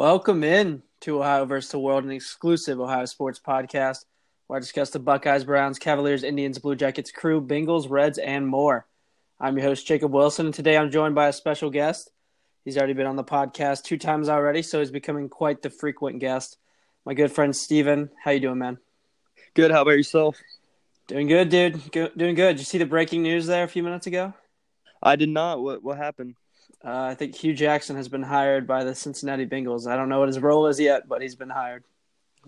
Welcome in to Ohio versus the World, an exclusive Ohio sports podcast where I discuss the Buckeyes, Browns, Cavaliers, Indians, Blue Jackets, Crew, Bengals, Reds, and more. I'm your host Jacob Wilson, and today I'm joined by a special guest. He's already been on the podcast two times already, so he's becoming quite the frequent guest. My good friend Steven. How you doing, man? Good. How about yourself? Doing good, dude. Go- doing good. Did you see the breaking news there a few minutes ago? I did not. What What happened? Uh, I think Hue Jackson has been hired by the Cincinnati Bengals. I don't know what his role is yet, but he's been hired.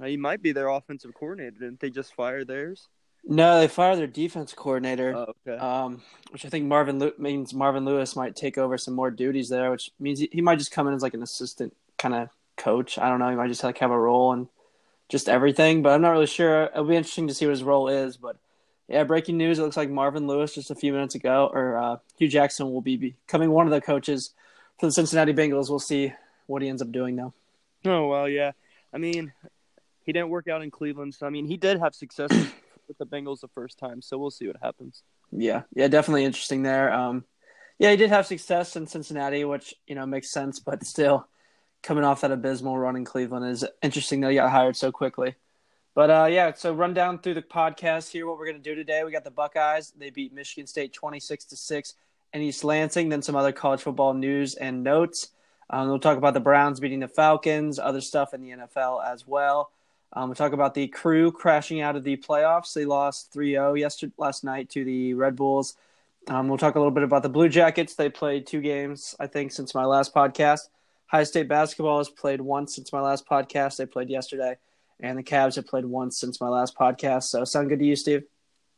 Uh, he might be their offensive coordinator. Didn't they just fire theirs? No, they fired their defense coordinator, Oh, okay. um, which I think Marvin Lew- means Marvin Lewis might take over some more duties there, which means he, he might just come in as like an assistant kind of coach. I don't know. He might just like have a role and just everything, but I'm not really sure. It'll be interesting to see what his role is. But yeah, breaking news: it looks like Marvin Lewis just a few minutes ago, or uh, Hue Jackson will be becoming one of the coaches for the Cincinnati Bengals. We'll see what he ends up doing though. oh well, yeah. I mean, he didn't work out in Cleveland, so I mean, he did have success with the Bengals the first time. So we'll see what happens. Yeah, yeah, definitely interesting there. Um, yeah, he did have success in Cincinnati, which you know makes sense, but still, coming off that abysmal run in Cleveland is interesting that he got hired so quickly. But uh, yeah, so run down through the podcast here. What we're gonna do today? We got the Buckeyes. They beat Michigan State twenty six to six in East Lansing. Then some other college football news and notes. Um, we'll talk about the Browns beating the Falcons, other stuff in the NFL as well. Um, we'll talk about the crew crashing out of the playoffs. They lost 3 0 yesterday, last night to the Red Bulls. Um, we'll talk a little bit about the Blue Jackets. They played two games, I think, since my last podcast. Ohio State basketball has played once since my last podcast. They played yesterday. And the Cavs have played once since my last podcast. So, sound good to you, Steve?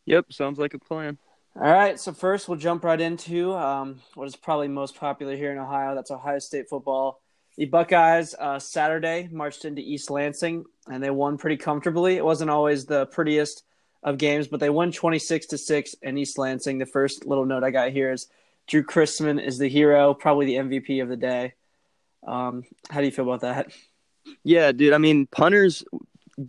Yep, sounds like a plan. All right. So, first, we'll jump right into um, what is probably most popular here in Ohio. That's Ohio State football. The Buckeyes uh, Saturday marched into East Lansing and they won pretty comfortably. It wasn't always the prettiest of games, but they won 26 to 6 in East Lansing. The first little note I got here is Drue Chrisman is the hero, probably the MVP of the day. Um, how do you feel about that? Yeah, dude. I mean, punters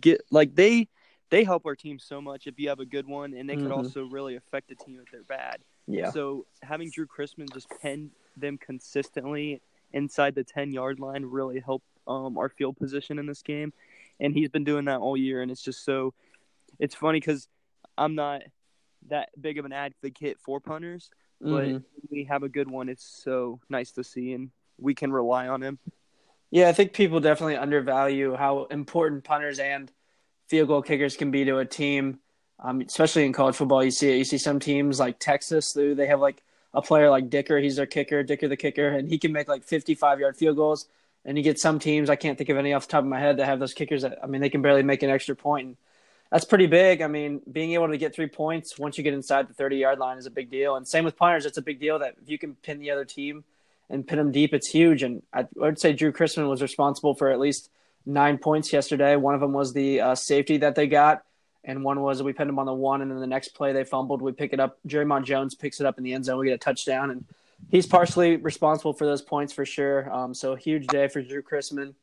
get like they they help our team so much if you have a good one, and they Mhm. could also really affect the team if they're bad. Yeah. So having Drue Chrisman just pin them consistently inside the ten yard line really helped um, our field position in this game, and he's been doing that all year. And it's just so it's funny because I'm not that big of an advocate for punters, but Mhm. we have a good one. It's so nice to see, and we can rely on him. Yeah, I think people definitely undervalue how important punters and field goal kickers can be to a team, um, especially in college football. You see. You see some teams like Texas, they have like a player like Dicker. He's their kicker, Dicker the kicker, and he can make like 55 yard field goals. And you get some teams, I can't think of any off the top of my head, that have those kickers that, I mean, they can barely make an extra point. And that's pretty big. I mean, being able to get three points once you get inside the 30 yard line is a big deal. And same with punters, it's a big deal that if you can pin the other team and pin them deep, it's huge. And I would say Drue Chrisman was responsible for at least nine points yesterday. One of them was the uh, safety that they got, and one was we pinned him on the one, and then the next play they fumbled. We pick it up. Dre'Mont Jones picks it up in the end zone. We get a touchdown, and he's partially responsible for those points for sure. Um, so a huge day for Drue Chrisman.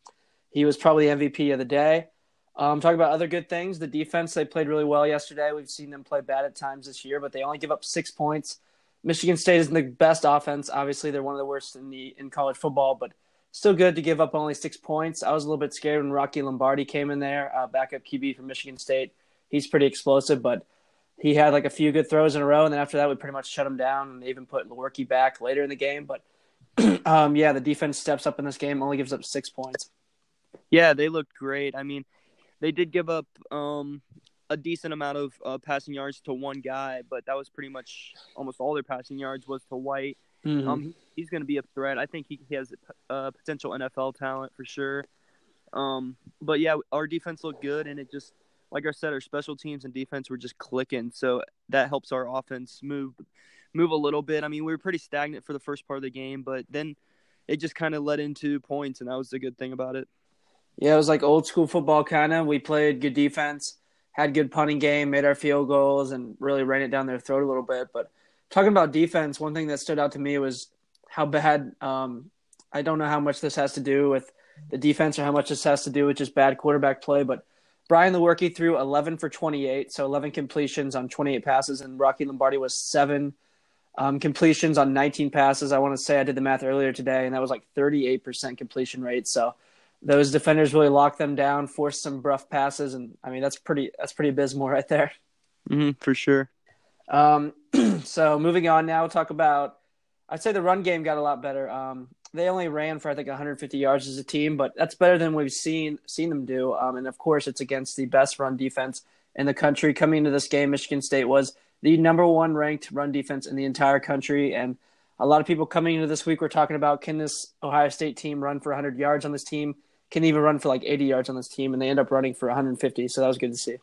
He was probably MVP of the day. Um, talking about other good things, the defense they played really well yesterday. We've seen them play bad at times this year, but they only give up six points. Michigan State isn't the best offense. Obviously, they're one of the worst in the in college football, but still good to give up only six points. I was a little bit scared when Rocky Lombardi came in there, uh, backup QB from Michigan State. He's pretty explosive, but he had like a few good throws in a row, and then after that, we pretty much shut him down. And they even put Lewerke back later in the game. But um, yeah, the defense steps up in this game, only gives up six points. Yeah, they looked great. I mean, they did give up um, a decent amount of uh, passing yards to one guy, but that was pretty much almost all their passing yards was to White. Mhm. Um, he's going to be a threat. I think he, he has uh, potential NFL talent for sure. Um, but yeah, our defense looked good, and it just like I said, our special teams and defense were just clicking. So that helps our offense move move a little bit. I mean, we were pretty stagnant for the first part of the game, but then it just kind of led into points, and that was the good thing about it. Yeah, it was like old school football kind of. We played good defense, had good punting game, made our field goals, and really ran it down their throat a little bit. But talking about defense, one thing that stood out to me was how bad. Um, I don't know how much this has to do with the defense or how much this has to do with just bad quarterback play, but Brian Lewerke threw 11 for 28, so 11 completions on 28 passes, and Rocky Lombardi was seven um, completions on 19 passes. I want to say I did the math earlier today, and that was like 38% completion rate. So those defenders really locked them down, forced some rough passes, and I mean that's pretty that's pretty abysmal right there. Mm-hmm, for sure. Um, so moving on now, we'll talk about. I'd say the run game got a lot better. Um, they only ran for I think 150 yards as a team, but that's better than we've seen seen them do. Um, and of course, it's against the best run defense in the country. Coming into this game, Michigan State was the number one ranked run defense in the entire country, and a lot of people coming into this week were talking about can this Ohio State team run for 100 yards on this team? Can even run for like 80 yards on this team, and they end up running for 150. So that was good to see.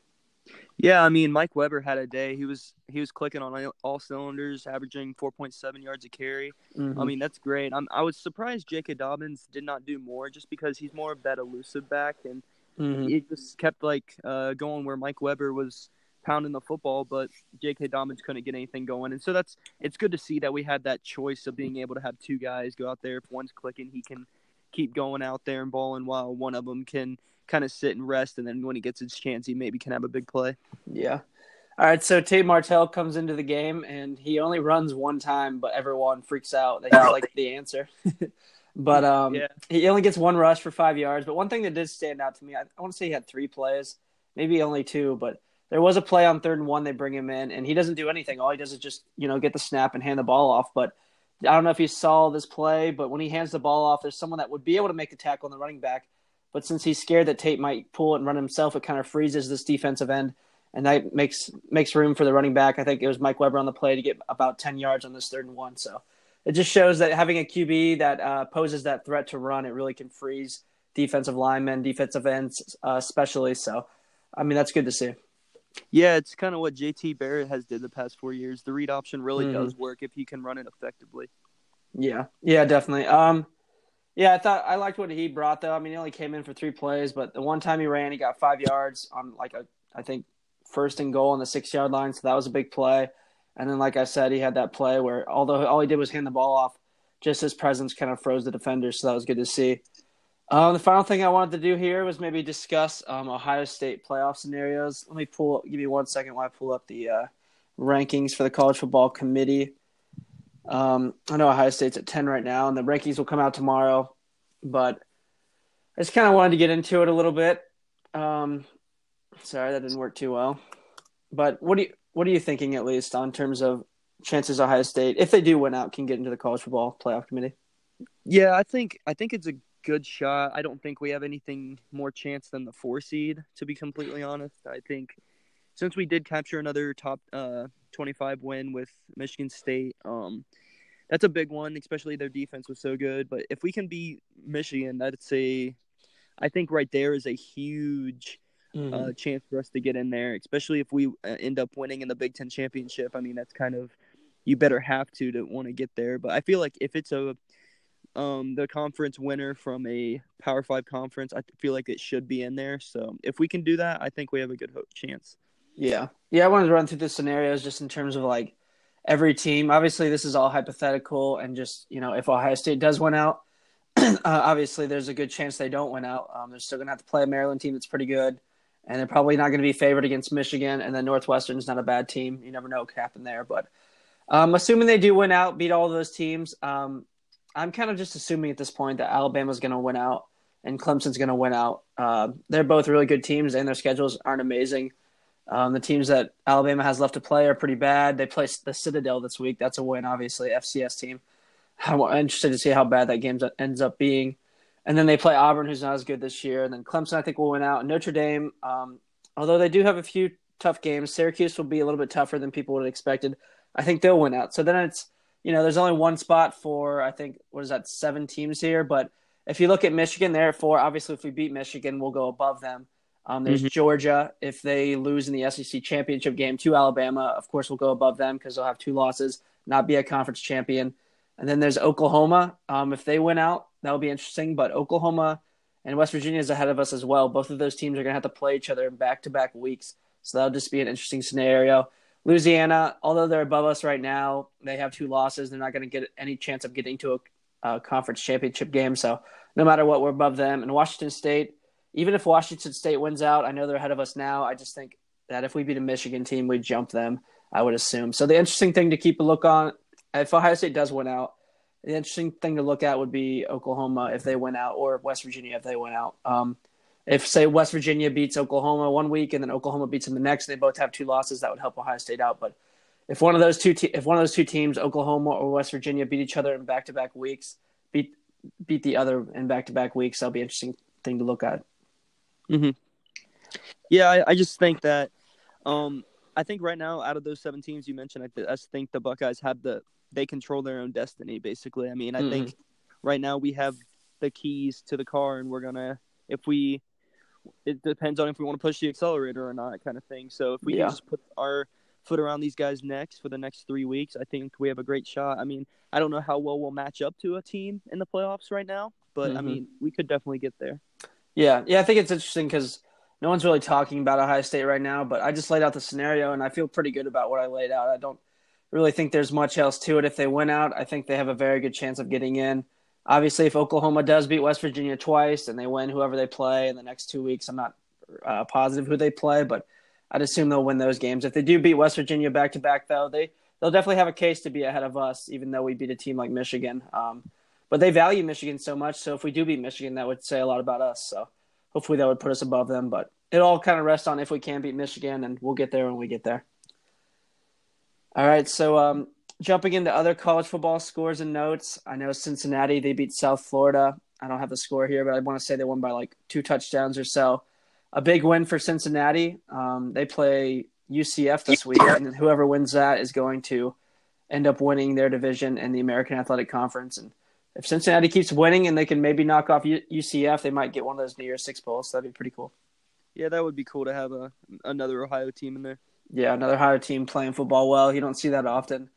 Yeah, I mean Mike Weber had a day. He was he was clicking on all cylinders, averaging 4.7 yards a carry. Mm-hmm. I mean that's great. I'm, I was surprised J.K. Dobbins did not do more, just because he's more of that elusive back, and mm-hmm. he just kept like uh, going where Mike Weber was pounding the football, but J.K. Dobbins couldn't get anything going. And so that's it's good to see that we had that choice of being able to have two guys go out there. If one's clicking, he can keep going out there and balling, while one of them can kind of sit and rest, and then when he gets his chance, he maybe can have a big play. Yeah. All right, so Tate Martell comes into the game and he only runs one time, but everyone freaks out that he's like the answer. but um, yeah. he only gets one rush for five yards. But one thing that did stand out to me, I, I want to say he had three plays, maybe only two, but there was a play on third and one. They bring him in, and he doesn't do anything. All he does is just you know get the snap and hand the ball off. But I don't know if you saw this play, but when he hands the ball off, there's someone that would be able to make the tackle on the running back but since he's scared that Tate might pull it and run himself, it kind of freezes this defensive end, and that makes makes room for the running back. I think it was Mike Weber on the play to get about ten yards on this third and one. So it just shows that having a QB that uh, poses that threat to run, it really can freeze defensive linemen, defensive ends, uh, especially. So, I mean, that's good to see. Yeah, it's kind of what JT Barrett has did the past four years. The read option really mm-hmm. does work if he can run it effectively. Yeah, yeah, definitely. Um, yeah, I thought I liked what he brought though. I mean, he only came in for three plays, but the one time he ran, he got five yards on like a I think first and goal on the six yard line, so that was a big play. And then, like I said, he had that play where although all he did was hand the ball off, just his presence kind of froze the defenders, so that was good to see. Um, the final thing I wanted to do here was maybe discuss um, Ohio State playoff scenarios. Let me pull. Give me one second while I pull up the uh, rankings for the college football committee. Um, I know Ohio State's at 10 right now, and the rankings will come out tomorrow. But I just kind of wanted to get into it a little bit. Um, sorry, that didn't work too well. But what do you what are you thinking at least on terms of chances Ohio State, if they do win out, can get into the college football playoff committee? Yeah, I think I think it's a good shot. I don't think we have anything more chance than the four seed, to be completely honest. I think since we did capture another top uh, 25 win with Michigan State. Um, that's a big one, especially their defense was so good. But if we can beat Michigan, that's a, I think right there is a huge mm-hmm. uh, chance for us to get in there, especially if we uh, end up winning in the Big Ten championship. I mean, that's kind of you better have to to want to get there. But I feel like if it's a um, the conference winner from a Power Five conference, I feel like it should be in there. So if we can do that, I think we have a good chance. Yeah. Yeah, I wanted to run through the scenarios just in terms of like every team. Obviously, this is all hypothetical, and just, you know, if Ohio State does win out, uh, obviously there's a good chance they don't win out. Um, they're still to have to play a Maryland team that's pretty good, and they're probably not going to be favored against Michigan, and then Northwestern's not a bad team. You never know what could happen there. But um, assuming they do win out, beat all those teams, um, I'm kind of just assuming at this point that Alabama's going to win out and Clemson's going to win out. Uh, they're both really good teams, and their schedules aren't amazing. Um, the teams that Alabama has left to play are pretty bad. They play the Citadel this week. That's a win, obviously, FCS team. I'm interested to see how bad that game ends up being. And then they play Auburn, who's not as good this year. And then Clemson, I think, will win out. Notre Dame, um, although they do have a few tough games, Syracuse will be a little bit tougher than people would have expected. I think they'll win out. So then it's, you know, there's only one spot for, I think, what is that, seven teams here. But if you look at Michigan, they're at four. Obviously, if we beat Michigan, we'll go above them. Um, there's mm-hmm. Georgia. If they lose in the SEC championship game to Alabama, of course, we'll go above them because they'll have two losses, not be a conference champion. And then there's Oklahoma. Um, if they win out, that'll be interesting. But Oklahoma and West Virginia is ahead of us as well. Both of those teams are going to have to play each other in back to back weeks. So that'll just be an interesting scenario. Louisiana, although they're above us right now, they have two losses. They're not going to get any chance of getting to a, a conference championship game. So no matter what, we're above them. And Washington State, even if Washington State wins out, I know they're ahead of us now. I just think that if we beat a Michigan team, we'd jump them. I would assume. So the interesting thing to keep a look on, if Ohio State does win out, The interesting thing to look at would be Oklahoma if they went out, or West Virginia if they went out. Um, if say West Virginia beats Oklahoma one week and then Oklahoma beats them the next, they both have two losses. That would help Ohio State out. But if one of those two, te- if one of those two teams, Oklahoma or West Virginia, beat each other in back to back weeks, beat beat the other in back to back weeks, that'll be an interesting thing to look at. Mm-hmm. Yeah, I, I just think that um, I think right now, out of those seven teams you mentioned, I, th- I think the Buckeyes have the they control their own destiny. Basically, I mean, I mm-hmm. think right now we have the keys to the car, and we're gonna if we it depends on if we want to push the accelerator or not, kind of thing. So if we yeah. just put our foot around these guys' necks for the next three weeks, I think we have a great shot. I mean, I don't know how well we'll match up to a team in the playoffs right now, but mm-hmm. I mean, we could definitely get there. Yeah, yeah, I think it's interesting because no one's really talking about Ohio State right now, but I just laid out the scenario and I feel pretty good about what I laid out. I don't really think there's much else to it. If they win out, I think they have a very good chance of getting in. Obviously, if Oklahoma does beat West Virginia twice and they win whoever they play in the next two weeks, I'm not uh, positive who they play, but I'd assume they'll win those games. If they do beat West Virginia back to back, though, they they'll definitely have a case to be ahead of us, even though we beat a team like Michigan. Um, but they value Michigan so much, so if we do beat Michigan, that would say a lot about us. So hopefully that would put us above them. But it all kind of rests on if we can beat Michigan, and we'll get there when we get there. All right, so um, jumping into other college football scores and notes, I know Cincinnati they beat South Florida. I don't have the score here, but I want to say they won by like two touchdowns or so. A big win for Cincinnati. Um, they play UCF this week, and whoever wins that is going to end up winning their division in the American Athletic Conference. And if Cincinnati keeps winning and they can maybe knock off UCF, they might get one of those New Year's Six bowls. So that'd be pretty cool. Yeah, that would be cool to have a another Ohio team in there. Yeah, another Ohio team playing football well. You don't see that often.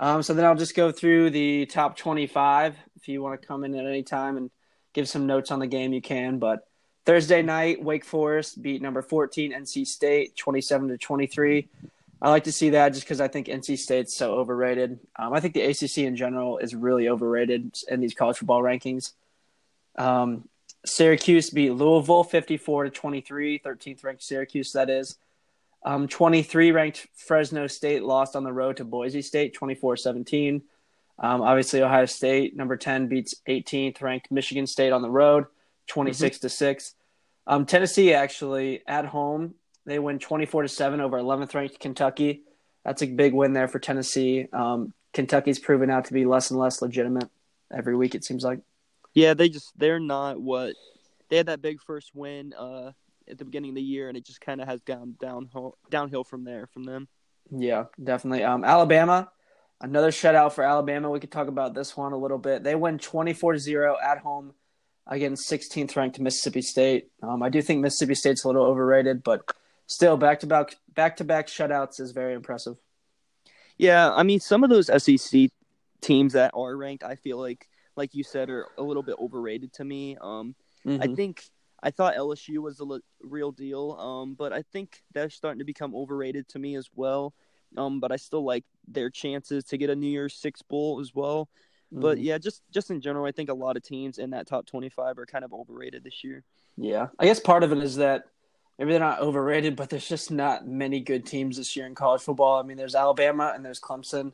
Um, so then I'll just go through the top 25. If you want to come in at any time and give some notes on the game, you can. But Thursday night, Wake Forest beat number 14 NC State 27 to 23. I like to see that just because I think NC State's so overrated. Um, I think the ACC in general is really overrated in these college football rankings. Um, Syracuse beat Louisville 54 to 23, 13th ranked Syracuse, that is. Um, 23 ranked Fresno State lost on the road to Boise State 24 17. Um, obviously, Ohio State, number 10, beats 18th ranked Michigan State on the road 26 mm-hmm. to 6. Um, Tennessee actually at home, they win 24 to 7 over 11th ranked Kentucky. That's a big win there for Tennessee. Um, Kentucky's proven out to be less and less legitimate every week, it seems like. Yeah, they just they're not what they had that big first win uh, at the beginning of the year, and it just kind of has gone downhill downhill from there from them. Yeah, definitely. Um, Alabama, another shutout for Alabama. We could talk about this one a little bit. They win 24-0 at home against 16th ranked Mississippi State. Um, I do think Mississippi State's a little overrated, but still back to back back to back shutouts is very impressive. Yeah, I mean some of those SEC teams that are ranked, I feel like like you said, are a little bit overrated to me. Um, mm-hmm. I think I thought LSU was a l- real deal, um, but I think they're starting to become overrated to me as well. Um, but I still like their chances to get a New Year's Six bowl as well. Mm-hmm. But yeah, just just in general, I think a lot of teams in that top twenty-five are kind of overrated this year. Yeah, I guess part of it is that maybe they're not overrated, but there's just not many good teams this year in college football. I mean, there's Alabama and there's Clemson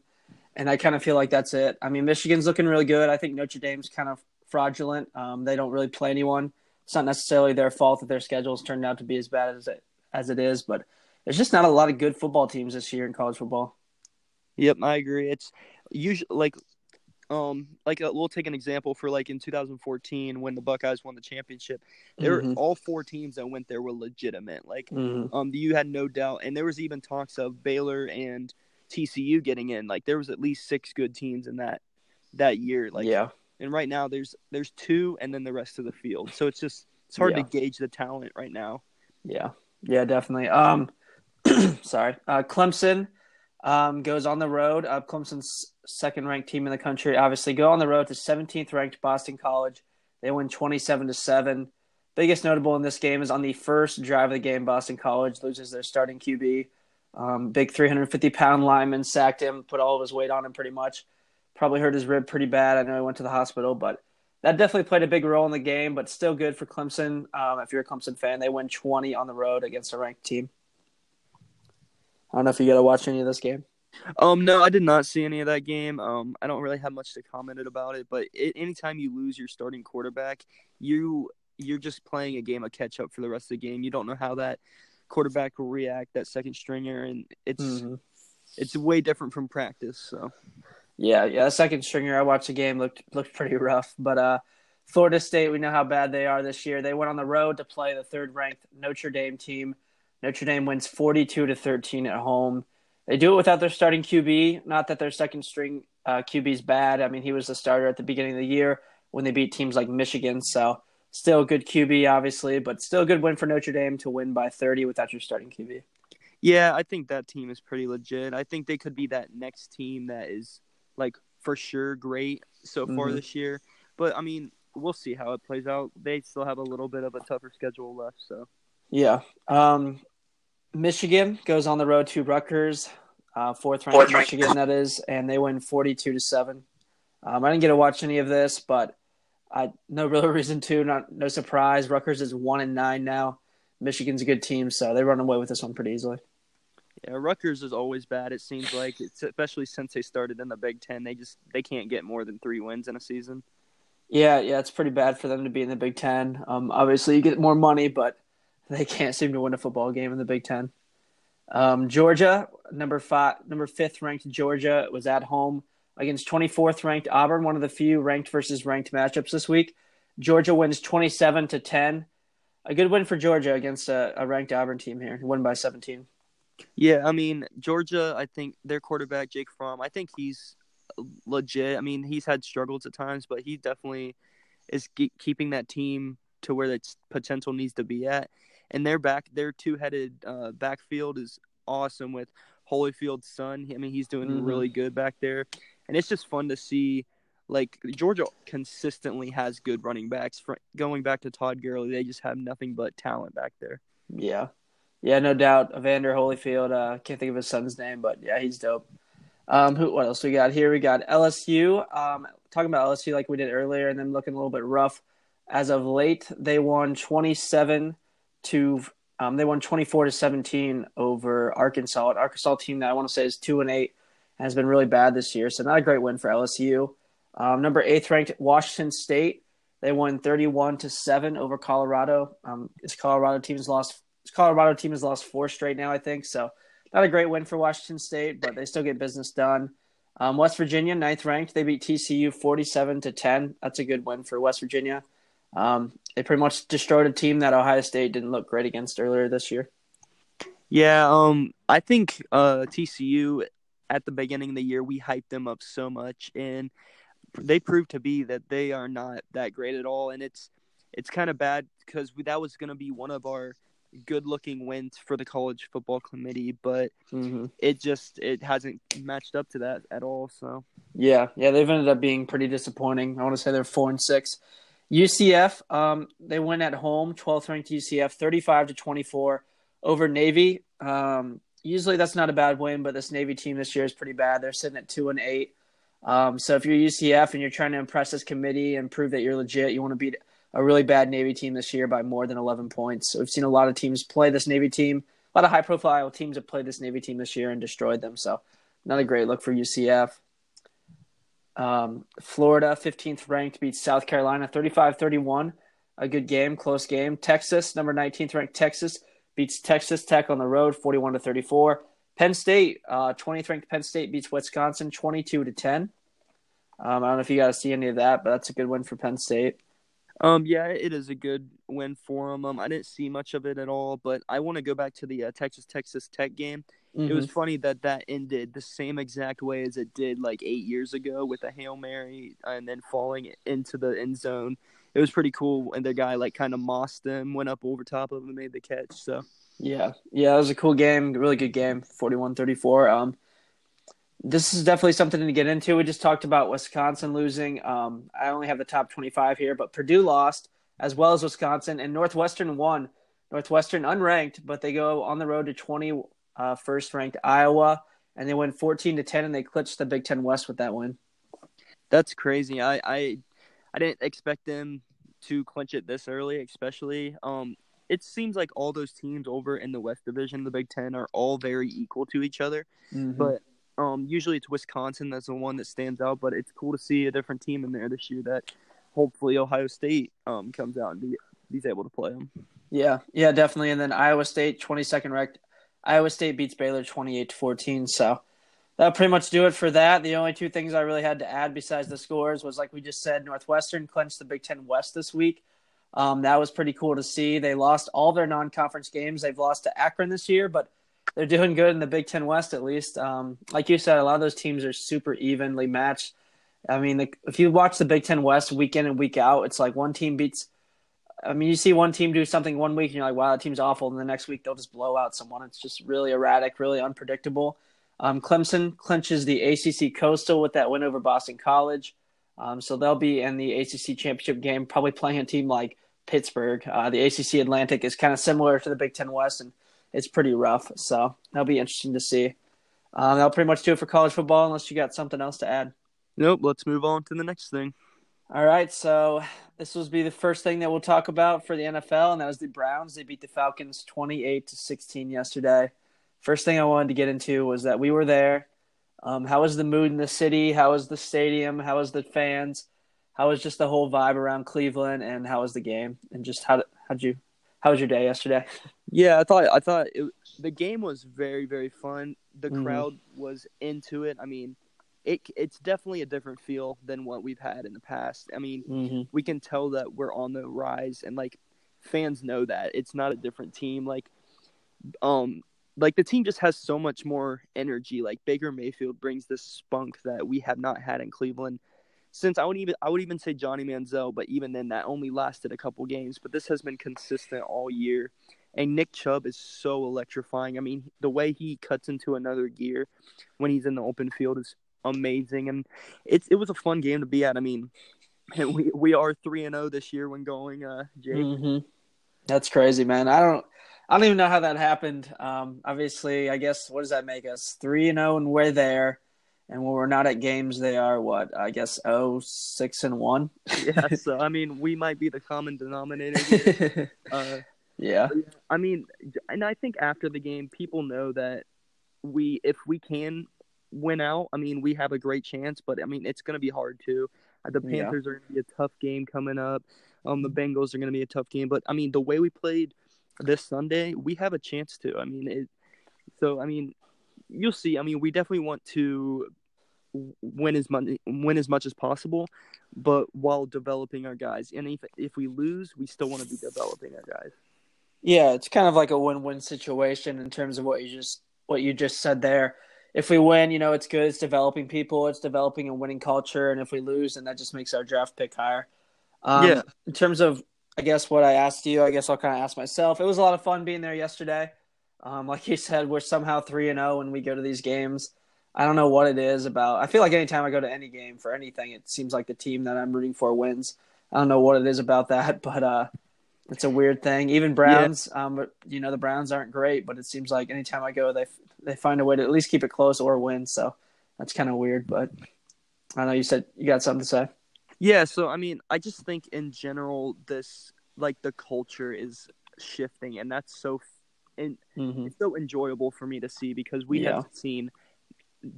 and I kind of feel like that's it. I mean, Michigan's looking really good. I think Notre Dame's kind of fraudulent. Um, they don't really play anyone. It's not necessarily their fault that their schedules turned out to be as bad as it as it is, but there's just not a lot of good football teams this year in college football. Yep, I agree. It's usually like um like uh, we'll take an example for like in 2014 when the Buckeyes won the championship. There mm-hmm. all four teams that went there were legitimate. Like mm-hmm. um you had no doubt and there was even talks of Baylor and TCU getting in. Like there was at least six good teams in that that year. Like yeah. And right now there's there's two and then the rest of the field. So it's just it's hard yeah. to gauge the talent right now. Yeah. Yeah, definitely. Um sorry. Uh Clemson um goes on the road. Uh Clemson's second ranked team in the country. Obviously go on the road to 17th ranked Boston College. They win 27 to 7. Biggest notable in this game is on the first drive of the game, Boston College loses their starting QB. Um, big 350 pound lineman sacked him, put all of his weight on him pretty much. Probably hurt his rib pretty bad. I know he went to the hospital, but that definitely played a big role in the game, but still good for Clemson. Um, if you're a Clemson fan, they win 20 on the road against a ranked team. I don't know if you got to watch any of this game. Um, no, I did not see any of that game. Um, I don't really have much to comment about it, but it, anytime you lose your starting quarterback, you you're just playing a game of catch up for the rest of the game. You don't know how that quarterback will react, that second stringer, and it's mm-hmm. it's way different from practice. So, yeah, yeah, second stringer. I watched the game looked looked pretty rough, but uh, Florida State, we know how bad they are this year. They went on the road to play the third ranked Notre Dame team. Notre Dame wins 42 to 13 at home. They do it without their starting QB. Not that their second string uh, QB is bad. I mean, he was the starter at the beginning of the year when they beat teams like Michigan. So, still a good QB, obviously, but still a good win for Notre Dame to win by 30 without your starting QB. Yeah, I think that team is pretty legit. I think they could be that next team that is, like, for sure great so far mm-hmm. this year. But, I mean, we'll see how it plays out. They still have a little bit of a tougher schedule left, so. Yeah. Um, Michigan goes on the road to Rutgers, uh, fourth ranked Michigan that is, and they win forty-two to seven. Um, I didn't get to watch any of this, but I no real reason to. Not no surprise. Rutgers is one and nine now. Michigan's a good team, so they run away with this one pretty easily. Yeah, Rutgers is always bad. It seems like, it's, especially since they started in the Big Ten, they just they can't get more than three wins in a season. Yeah, yeah, it's pretty bad for them to be in the Big Ten. Um, obviously, you get more money, but they can't seem to win a football game in the Big Ten. Um, Georgia, number five, number fifth ranked Georgia was at home against 24th ranked Auburn, one of the few ranked versus ranked matchups this week. Georgia wins 27 to 10. A good win for Georgia against a, a ranked Auburn team here. Won by 17. Yeah, I mean Georgia. I think their quarterback Jake Fromm. I think he's legit. I mean he's had struggles at times, but he definitely is keeping that team to where its potential needs to be at and their back their two headed uh, backfield is awesome with Holyfield's son. I mean, he's doing mm-hmm. really good back there, and it's just fun to see. Like Georgia consistently has good running backs. Going back to Todd Gurley, they just have nothing but talent back there. Yeah, yeah, no doubt. Evander Holyfield. Uh, can't think of his son's name, but yeah, he's dope. Um, who? What else we got here? We got LSU. Um, talking about LSU like we did earlier, and then looking a little bit rough. As of late, they won twenty seven to um, they won 24 to 17 over Arkansas. An Arkansas team that I want to say is two and eight has been really bad this year. So not a great win for LSU. Um, number eighth ranked Washington State. They won 31 to seven over Colorado. Um, this Colorado team has lost. Colorado team has lost four straight now, I think. So not a great win for Washington State, but they still get business done. Um, West Virginia, ninth ranked, they beat TCU 47 to 10. That's a good win for West Virginia. Um, they pretty much destroyed a team that Ohio State didn't look great against earlier this year. Yeah, um, I think uh, TCU at the beginning of the year we hyped them up so much, and they proved to be that they are not that great at all, and it's it's kind of bad because that was going to be one of our good looking wins for the college football committee, but mm-hmm. it just it hasn't matched up to that at all. So yeah, yeah, they've ended up being pretty disappointing. I want to say they're four and six. UCF, um, they win at home, 12th ranked UCF, 35 to 24 over Navy. Um, usually that's not a bad win, but this Navy team this year is pretty bad. They're sitting at two and eight. Um, so if you're UCF and you're trying to impress this committee and prove that you're legit, you want to beat a really bad Navy team this year by more than 11 points. So we've seen a lot of teams play this Navy team. A lot of high profile teams have played this Navy team this year and destroyed them. So not a great look for UCF. Um, Florida, 15th ranked, beats South Carolina 35 31. A good game, close game. Texas, number 19th ranked Texas, beats Texas Tech on the road 41 to 34. Penn State, uh, 20th ranked Penn State beats Wisconsin 22 to 10. Um, I don't know if you guys see any of that, but that's a good win for Penn State. Um, yeah, it is a good win for them. Um, I didn't see much of it at all, but I want to go back to the uh, Texas Texas Tech game. Mm-hmm. It was mm-hmm. funny that that ended the same exact way as it did like eight years ago with a hail mary and then falling into the end zone. It was pretty cool, and the guy like kind of mossed him, went up over top of him, and made the catch. So yeah, yeah, it was a cool game, really good game, 41-34. Um, this is definitely something to get into. We just talked about Wisconsin losing. Um, I only have the top 25 here, but Purdue lost as well as Wisconsin, and Northwestern won. Northwestern unranked, but they go on the road to 20 uh, first ranked Iowa, and they win 14 to 10, and they clinched the Big Ten West with that win. That's crazy. I I, I didn't expect them to clinch it this early, especially. Um, it seems like all those teams over in the West Division, the Big Ten, are all very equal to each other. Mm-hmm. But Um, usually it's Wisconsin that's the one that stands out, but it's cool to see a different team in there this year that hopefully Ohio State um comes out and be, he's able to play them. Yeah, yeah, definitely. And then Iowa State, 22nd ranked. Iowa State beats Baylor 28 to 14. So that'll pretty much do it for that. The only two things I really had to add besides the scores was, like we just said, Northwestern clinched the Big Ten West this week. Um, that was pretty cool to see. They lost all their non-conference games. They've lost to Akron this year, but they're doing good in the Big Ten West at least. Um, like you said, a lot of those teams are super evenly matched. I mean, the, if you watch the Big Ten West week in and week out, it's like one team beats I mean, you see one team do something one week and you're like, wow, that team's awful. And the next week they'll just blow out someone. It's just really erratic, really unpredictable. Um, Clemson clinches the ACC Coastal with that win over Boston College. Um, so they'll be in the ACC championship game, probably playing a team like Pittsburgh. Uh, the ACC Atlantic is kind of similar to the Big Ten West, and it's pretty rough. So that'll be interesting to see. Um, that'll pretty much do it for college football, unless you got something else to add. Nope. Let's move on to the next thing. All right, so this will be the first thing that we'll talk about for the NFL, and that was the Browns. They beat the Falcons twenty-eight to sixteen yesterday. First thing I wanted to get into was that we were there. Um, how was the mood in the city? How was the stadium? How was the fans? How was just the whole vibe around Cleveland? And how was the game? And just how how'd you how was your day yesterday? Yeah, I thought I thought it, the game was very very fun. The mm-hmm. crowd was into it. I mean it it's definitely a different feel than what we've had in the past. I mean, mm-hmm. we can tell that we're on the rise, and like fans know that it's not a different team. Like, um, like the team just has so much more energy. Like Baker Mayfield brings this spunk that we have not had in Cleveland since I would even I would even say Johnny Manziel, but even then that only lasted a couple games. But this has been consistent all year. And Nick Chubb is so electrifying. I mean, the way he cuts into another gear when he's in the open field is amazing, and it's it was a fun game to be at. I mean, we we are three and zero oh this year when going. Uh, Jake. Mm-hmm. That's crazy, man. I don't. I don't even know how that happened. Um, obviously, I guess what does that make us? Three and zero, oh, and we're there. And when we're not at games, they are what I guess oh six and one. yeah, so I mean, we might be the common denominator. uh, yeah, I mean, and I think after the game, people know that we, if we can win out, I mean, we have a great chance, but I mean, it's going to be hard too. Uh, the Panthers yeah. are going to be a tough game coming up. Um, the Bengals are going to be a tough game, but I mean, the way we played this Sunday, we have a chance to. I mean, it. So I mean, you'll see. I mean, we definitely want to win as much win as much as possible, but while developing our guys. And if if we lose, we still want to be developing our guys. Yeah, it's kind of like a win-win situation in terms of what you just what you just said there if we win, you know, it's good. It's developing people. It's developing a winning culture. And if we lose, then that just makes our draft pick higher. Um, yeah. In terms of, I guess what I asked you, I guess I'll kind of ask myself. It was a lot of fun being there yesterday. Um, like you said, we're somehow three and zero oh when we go to these games. I don't know what it is about. I feel like anytime I go to any game for anything, it seems like the team that I'm rooting for wins. I don't know what it is about that, but uh, it's a weird thing. Even Browns, yeah. um, you know the Browns aren't great, but it seems like anytime I go, they they find a way to at least keep it close or win. So that's kind of weird. But I know you said you got something to say. Yeah. So I mean, I just think in general, this like the culture is shifting, and that's so and mm-hmm. it's so enjoyable for me to see because we yeah. have seen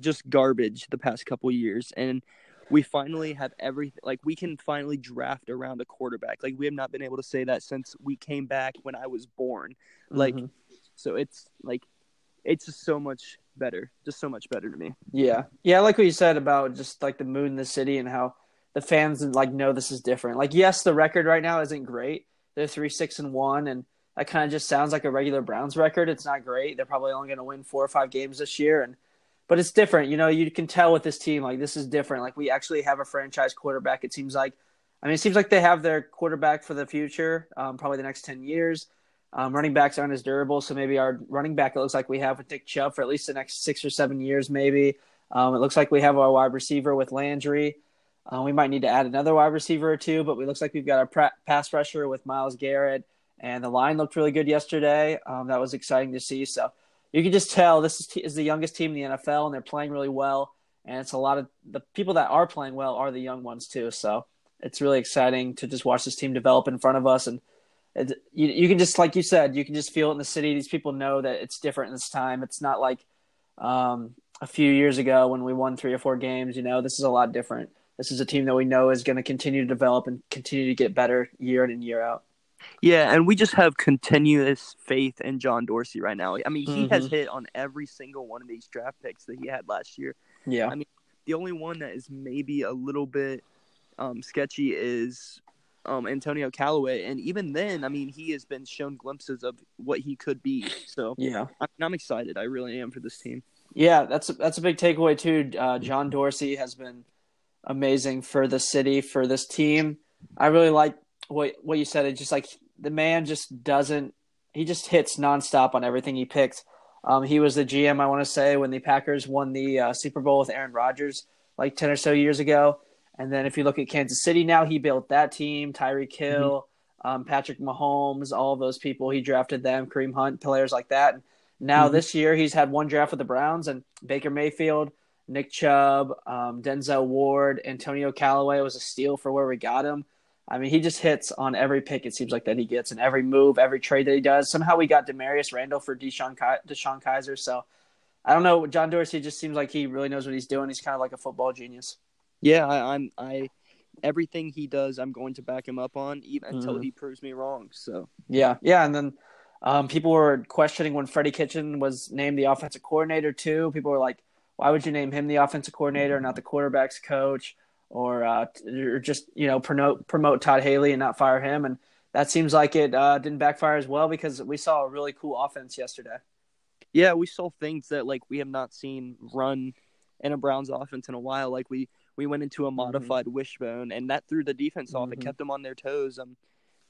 just garbage the past couple years, and we finally have everything like we can finally draft around a quarterback like we have not been able to say that since we came back when i was born like mm-hmm. so it's like it's just so much better just so much better to me yeah yeah I like what you said about just like the mood in the city and how the fans like know this is different like yes the record right now isn't great they're three six and one and that kind of just sounds like a regular browns record it's not great they're probably only going to win four or five games this year and but it's different. You know, you can tell with this team, like this is different. Like we actually have a franchise quarterback. It seems like, I mean, it seems like they have their quarterback for the future, um, probably the next ten years. Um, running backs aren't as durable, so maybe our running back it looks like we have with Nick Chubb for at least the next six or seven years, maybe. Um, it looks like we have our wide receiver with Landry. Uh, we might need to add another wide receiver or two, but it looks like we've got our pra- pass rusher with Myles Garrett, and the line looked really good yesterday. Um, that was exciting to see. So you can just tell this is, t- is the youngest team in the NFL, and they're playing really well. And it's a lot of the people that are playing well are the young ones too. So it's really exciting to just watch this team develop in front of us. And it, you, you can just, like you said, you can just feel it in the city. These people know that it's different this time. It's not like, um, a few years ago when we won three or four games. You know, this is a lot different. This is a team that we know is going to continue to develop and continue to get better year in and year out. Yeah, and we just have continuous faith in John Dorsey right now. I mean, he mm-hmm. has hit on every single one of these draft picks that he had last year. Yeah. I mean, the only one that is maybe a little bit um, sketchy is um, Antonio Callaway, and even then, I mean, he has been shown glimpses of what he could be. So yeah, I'm, I'm excited. I really am for this team. Yeah, that's a, that's a big takeaway too. Uh, John Dorsey has been amazing for the city for this team. I really like what what you said. It's just like the man just doesn't. He just hits nonstop on everything he picks. Um, he was the GM, I want to say, when the Packers won the uh, Super Bowl with Aaron Rodgers like ten or so years ago. And then if you look at Kansas City now, he built that team. Tyreek Hill, mm-hmm. um, Patrick Mahomes, all those people. He drafted them. Kareem Hunt, players like that. And now mm-hmm. this year, he's had one draft with the Browns and Baker Mayfield, Nick Chubb, um, Denzel Ward, Antonio Callaway was a steal for where we got him. I mean, he just hits on every pick. It seems like that he gets, and every move, every trade that he does. Somehow we got Damarious Randall for DeShone, DeShone Kizer. So I don't know. John Dorsey just seems like he really knows what he's doing. He's kind of like a football genius. Yeah, I, am I everything he does, I'm going to back him up on, even until mm-hmm. he proves me wrong. So yeah, yeah, and then um, people were questioning when Freddie Kitchen was named the offensive coordinator too. People were like, "Why would you name him the offensive coordinator, not the quarterbacks coach, or uh, or just you know promote promote Todd Haley and not fire him?" And that seems like it uh, didn't backfire as well because we saw a really cool offense yesterday. Yeah, we saw things that like we have not seen run in a Browns offense in a while. Like we we went into a mm-hmm. modified mm-hmm. wishbone, and that threw the defense off. Mm-hmm. It kept them on their toes. Um,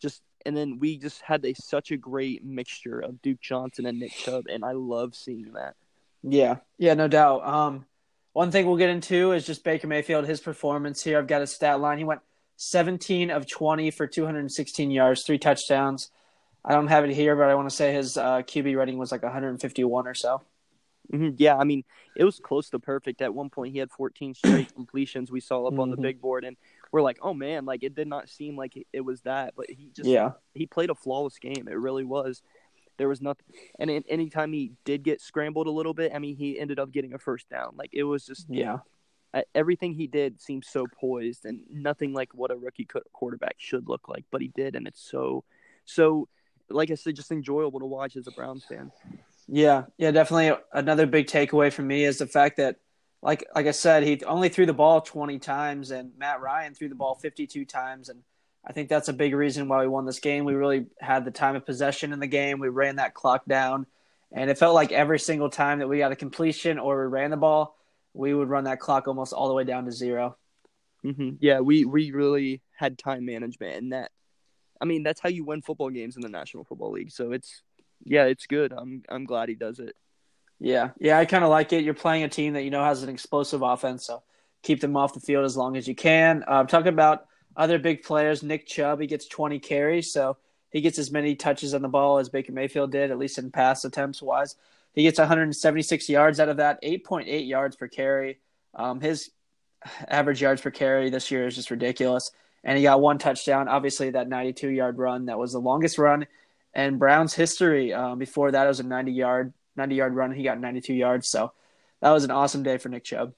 just and then we just had a such a great mixture of Duke Johnson and Nick Chubb, and I love seeing that. Yeah, yeah, no doubt. Um, one thing we'll get into is just Baker Mayfield, his performance here. I've got a stat line. He went 17 of 20 for 216 yards, three touchdowns. I don't have it here, but I want to say his uh, QB rating was like 151 or so. Mm-hmm. Yeah, I mean, it was close to perfect. At one point, he had 14 straight completions. We saw up mm-hmm. on the mm-hmm. big board, and we're like, "Oh man!" Like it did not seem like it was that, but he just yeah he played a flawless game. It really was. There was nothing, and anytime he did get scrambled a little bit, I mean, he ended up getting a first down. Like it was just yeah. Everything he did seemed so poised and nothing like what a rookie quarterback should look like, but he did, and it's so, so, like I said, just enjoyable to watch as a Browns fan. Yeah, yeah, definitely. Another big takeaway for me is the fact that, like, like I said, he only threw the ball 20 times, and Matt Ryan threw the ball 52 times, and I think that's a big reason why we won this game. We really had the time of possession in the game. We ran that clock down, and it felt like every single time that we got a completion or we ran the ball, we would run that clock almost all the way down to 0 mm-hmm. Yeah, we we really had time management, and that, I mean, that's how you win football games in the National Football League. So it's yeah, it's good. I'm I'm glad he does it. Yeah, yeah, I kind of like it. You're playing a team that you know has an explosive offense, so keep them off the field as long as you can. Uh, talking about other big players, Nick Chubb, he gets 20 carries, so he gets as many touches on the ball as Baker Mayfield did, at least in pass attempts wise. He gets 176 yards out of that, 8.8 yards per carry. Um, his average yards per carry this year is just ridiculous. And he got one touchdown. Obviously, that 92 yard run that was the longest run in Brown's history. Um, before that, it was a 90 yard 90 yard run. He got 92 yards. So that was an awesome day for Nick Chubb.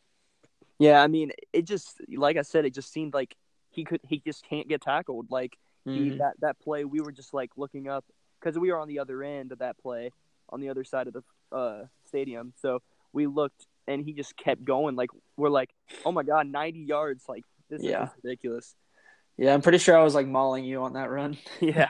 Yeah, I mean, it just like I said, it just seemed like he could he just can't get tackled. Like mm-hmm. he, that that play, we were just like looking up because we were on the other end of that play, on the other side of the uh, stadium. So we looked, and he just kept going. Like we're like, oh my god, 90 yards! Like this yeah. is ridiculous. Yeah, I'm pretty sure I was like mauling you on that run. yeah,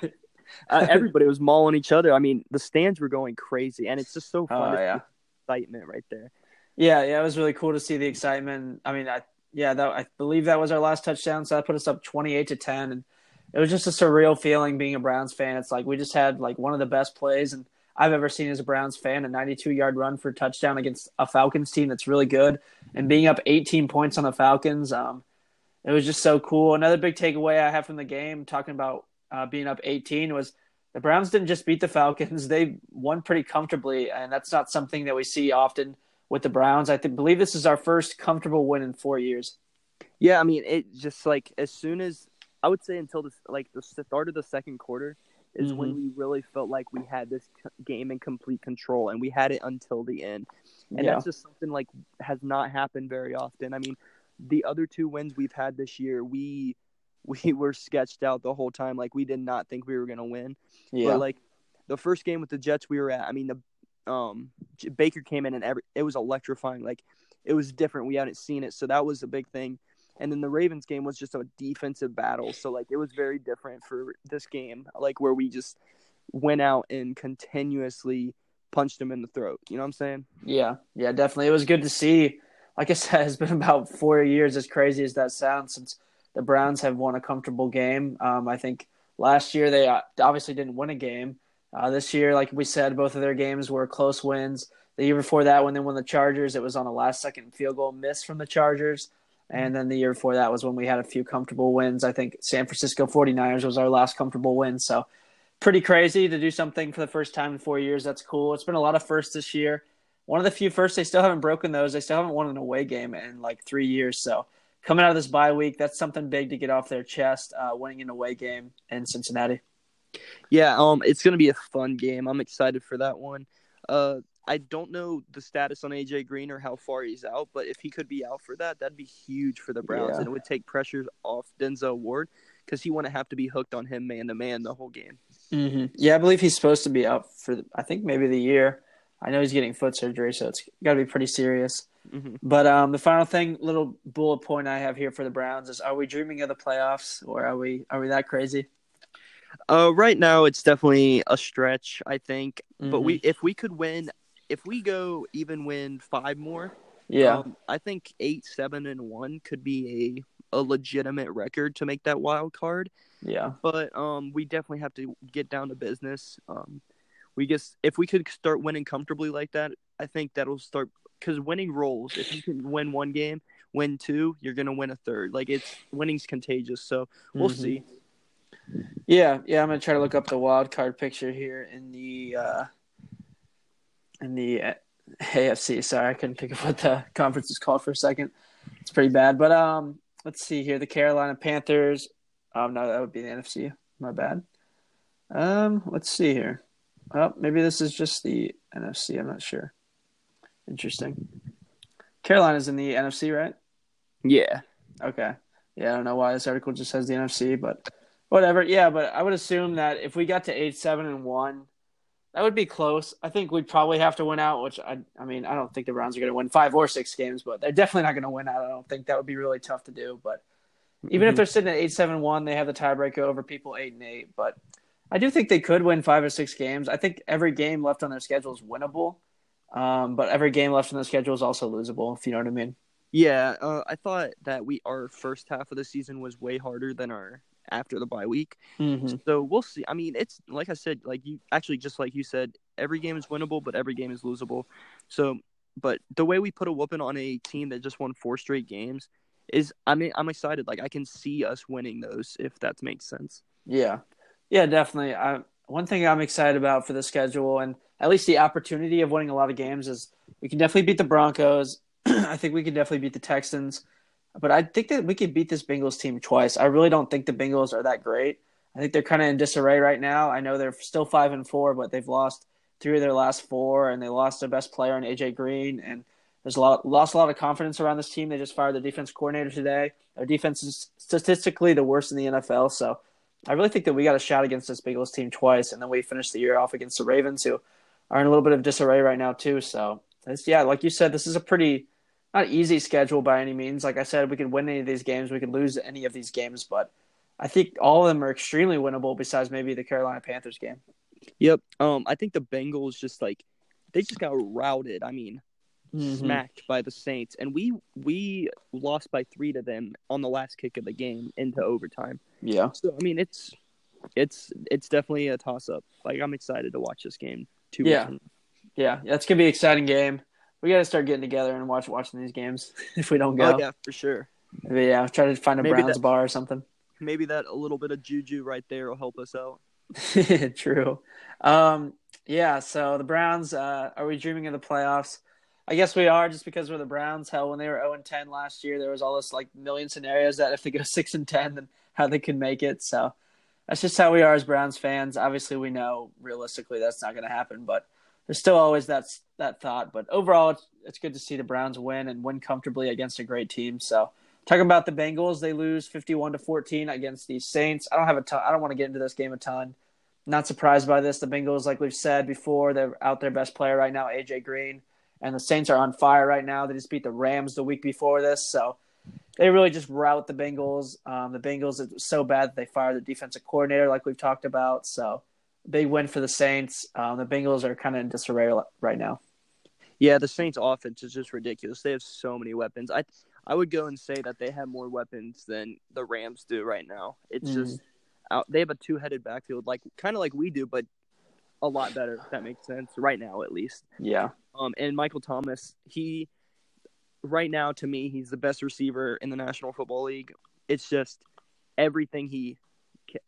uh, everybody was mauling each other. I mean, the stands were going crazy, and it's just so fun. Oh, yeah. Excitement right there. Yeah, yeah, it was really cool to see the excitement. I mean, I yeah, that I believe that was our last touchdown, so that put us up twenty-eight to ten, and it was just a surreal feeling being a Browns fan. It's like we just had like one of the best plays and I've ever seen as a Browns fan, a 92 yard run for touchdown against a Falcons team that's really good, and being up 18 points on the Falcons. Um, it was just so cool. Another big takeaway I have from the game, talking about uh, being up 18 was the Browns didn't just beat the Falcons; they won pretty comfortably, and that's not something that we see often with the Browns. I th- believe this is our first comfortable win in four years. Yeah, I mean, it just like as soon as I would say until this like the start of the second quarter, is when mm-hmm. we really felt like we had this game in complete control and we had it until the end. And yeah. that's just something like has not happened very often. I mean, the other two wins we've had this year, we we were sketched out the whole time. Like we did not think we were gonna win. yeah. But like the first game with the Jets we were at, I mean the um Baker came in and every it was electrifying. Like it was different. We hadn't seen it, so that was a big thing. And then the Ravens game was just a defensive battle, so like it was very different for this game, like where we just went out and continuously punched him in the throat. You know what I'm saying? Yeah, yeah, definitely. It was good to see. Like I said, it's been about four years, as crazy as that sounds, since the Browns have won a comfortable game. Um, I think last year they uh, obviously didn't win a game. Uh, this year, like we said, both of their games were close wins. The year before that, when they won the Chargers, it was on a last second field goal miss from the Chargers. And then the year before that was when we had a few comfortable wins. I think San Francisco 49ers was our last comfortable win. So pretty crazy to do something for the first time in four years. That's cool. It's been a lot of firsts this year. One of the few firsts, they still haven't broken those. They still haven't won an away game in like three years. So coming out of this bye week, that's something big to get off their chest, uh, winning an away game in Cincinnati. Yeah, um, it's gonna be a fun game. I'm excited for that one. Uh, I don't know the status on AJ Green or how far he's out, but if he could be out for that, that'd be huge for the Browns, Yeah. and it would take pressure off Denzel Ward because he wouldn't have to be hooked on him man to man the whole game. Mm-hmm. Yeah, I believe he's supposed to be out for, the, I think maybe the year. I know he's getting foot surgery, so it's got to be pretty serious. hmm But um, the final thing, little bullet point I have here for the Browns is: Are we dreaming of the playoffs, or are we are we that crazy? Uh, right now it's definitely a stretch, I think, but Mm-hmm. we if we could win, if we go even win five more, Yeah, um, I think eight, seven, and one could be a a legitimate record to make that wild card. yeah, but um, we definitely have to get down to business. Um, we just if we could start winning comfortably like that, I think that'll start because winning rolls. If you can win one game, win two, you're gonna win a third. Like it's winning's contagious. So we'll Mhm. see. Yeah, yeah. I'm gonna try to look up the wild card picture here in the uh, in the uh, AFC. Sorry, I couldn't pick up what the conference is called for a second. It's pretty bad, but um, let's see here. The Carolina Panthers. Um, no, that would be the NFC. My bad. Um, let's see here. Oh, maybe this is just the NFC. I'm not sure. Interesting. Carolina's in the NFC, right? Yeah. Okay. Yeah, I don't know why this article just says the NFC, but whatever. Yeah, but I would assume that if we got to eight, seven, and one, that would be close. I think we'd probably have to win out, which I, I mean, I don't think the Browns are going to win five or six games, but they're definitely not going to win out. I don't think that would be really tough to do. But even if Mhm. they're sitting at eight, seven, one, they have the tiebreaker over people eight and eight. But I do think they could win five or six games. I think every game left on their schedule is winnable, um, but every game left on their schedule is also losable. If you know what I mean. Yeah, uh, I thought that we our first half of the season was way harder than our after the bye week. Mm-hmm. So we'll see. I mean, it's like I said, like you actually just like you said, every game is winnable, but every game is losable. So, but the way we put a whooping on a team that just won four straight games is, I mean, I'm excited. Like I can see us winning those if that makes sense. Yeah, yeah, definitely. I, one thing I'm excited about for the schedule and at least the opportunity of winning a lot of games is we can definitely beat the Broncos. I think we can definitely beat the Texans, but I think that we could beat this Bengals team twice. I really don't think the Bengals are that great. I think they're kind of in disarray right now. I know they're still five and four, but they've lost three of their last four, and they lost their best player in AJ Green, and there's a lot lost a lot of confidence around this team. They just fired the defense coordinator today. Their defense is statistically the worst in the NFL, so I really think that we got a shot against this Bengals team twice, and then we finished the year off against the Ravens, who are in a little bit of disarray right now too. So, yeah, like you said, this is a pretty not easy schedule by any means. Like I said, we could win any of these games, we could lose any of these games, but I think all of them are extremely winnable. Besides maybe the Carolina Panthers game. Yep. Um, I think the Bengals just like they just got routed. I mean, Mm-hmm. smacked by the Saints, and we we lost by three to them on the last kick of the game into overtime. Yeah, So I mean, it's it's it's definitely a toss up. Like I'm excited to watch this game. Two Yeah. weeks yeah, that's gonna be an exciting game. We got to start getting together and watch watching these games if we don't go. Oh yeah, for sure. Maybe, yeah, try to find a Maybe Browns that- bar or something. Maybe that a little bit of juju right there will help us out. True. Um, yeah, so the Browns, uh, are we dreaming of the playoffs? I guess we are just because we're the Browns. Hell, when they were 0 and 10 last year, there was all this like million scenarios that if they go 6 and 10, then how they could make it. So that's just how we are as Browns fans. Obviously, we know realistically that's not going to happen, but there's still always that that thought. But overall, it's, it's good to see the Browns win and win comfortably against a great team. So talking about the Bengals, they lose 51 to 14 against the Saints. I don't have a ton. I don't want to get into this game a ton. Not surprised by this. The Bengals, like we've said before, they're out their best player right now, AJ Green, and the Saints are on fire right now. They just beat the Rams the week before this, so they really just route the Bengals. Um, the Bengals are so bad that they fired the defensive coordinator, like we've talked about. So big win for the Saints. Um, the Bengals are kind of in disarray right now. Yeah, the Saints' offense is just ridiculous. They have so many weapons. I I would go and say that they have more weapons than the Rams do right now. It's mm-hmm. just out, they have a two-headed backfield, like kind of like we do, but a lot better. If that makes sense right now, at least. Yeah. Um, and Michael Thomas, he right now to me, he's the best receiver in the National Football League. It's just everything he,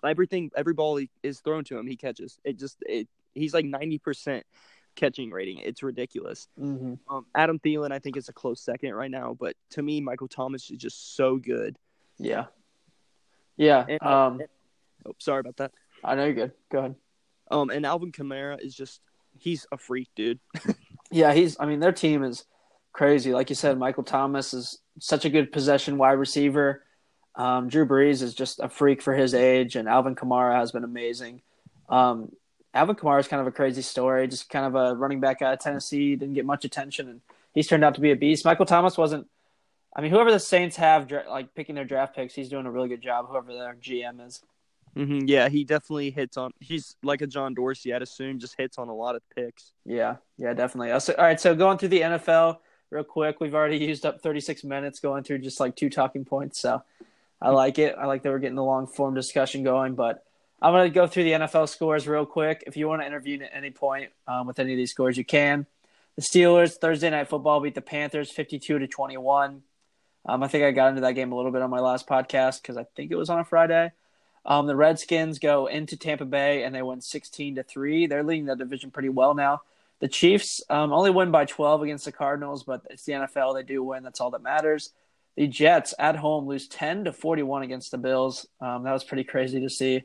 everything, every ball he is thrown to him, he catches. It just it. He's like ninety percent catching rating. It's ridiculous. Mm-hmm. Um, Adam Thielen, I think, is a close second right now, but to me, Michael Thomas is just so good. Yeah. Yeah. And, um, and, oh, sorry about that. I know you're good. Go ahead. Um, and Alvin Kamara is just he's a freak, dude. yeah, he's. I mean, their team is crazy. Like you said, Michael Thomas is such a good possession wide receiver. Um, Drew Brees is just a freak for his age, and Alvin Kamara has been amazing. Um, Alvin Kamara is kind of a crazy story, just kind of a running back out of Tennessee, didn't get much attention, and he's turned out to be a beast. Michael Thomas wasn't. I mean, whoever the Saints have like picking their draft picks, he's doing a really good job. Whoever their GM is. Mm-hmm. Yeah, he definitely hits on. He's like a John Dorsey, I'd assume, just hits on a lot of picks. Yeah, yeah, definitely. all right, so going through the NFL real quick, we've already used up 36 minutes going through just like two talking points. So I like it. I like that we're getting the long form discussion going. But I'm going to go through the NFL scores real quick. If you want to interview at any point um, with any of these scores, you can. The Steelers Thursday night football beat the Panthers 52 to 21. Um, I think I got into that game a little bit on my last podcast because I think it was on a Friday. Um, the Redskins go into Tampa Bay and they win 16 to three. They're leading the division pretty well now. The Chiefs um, only win by 12 against the Cardinals, but it's the NFL. They do win. That's all that matters. The Jets at home lose 10 to 41 against the Bills. Um, that was pretty crazy to see.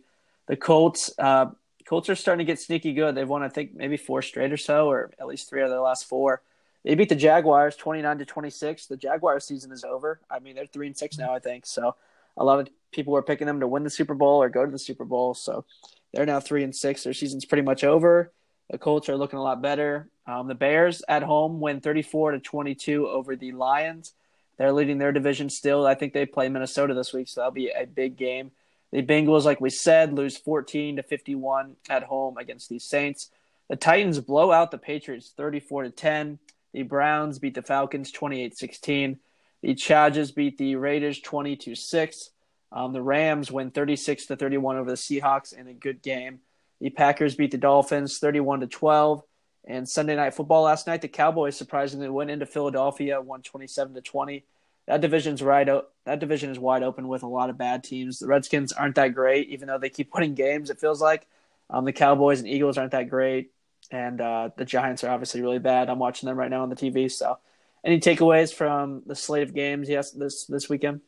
The Colts, uh, Colts are starting to get sneaky good. They've won, I think, maybe four straight or so, or at least three out of their last four. They beat the Jaguars 29 to 26. The Jaguars season is over. I mean, they're three and six now, I think. So a lot of people were picking them to win the Super Bowl or go to the Super Bowl. So they're now three and six. Their season's pretty much over. The Colts are looking a lot better. Um, the Bears at home win 34 to 22 over the Lions. They're leading their division still. I think they play Minnesota this week, so that'll be a big game. The Bengals, like we said, lose 14 to 51 at home against the Saints. The Titans blow out the Patriots 34 to 10. The Browns beat the Falcons 28 16. The Chargers beat the Raiders 20 6. Um, the Rams win 36 to 31 over the Seahawks in a good game. The Packers beat the Dolphins 31 to 12. And Sunday night football last night, the Cowboys surprisingly went into Philadelphia, won 27 to 20. That division's right. that division is wide open with a lot of bad teams. The Redskins aren't that great, even though they keep winning games. It feels like um, the Cowboys and Eagles aren't that great, and uh, the Giants are obviously really bad. I'm watching them right now on the TV. So, any takeaways from the slate of games? Yes, this this weekend.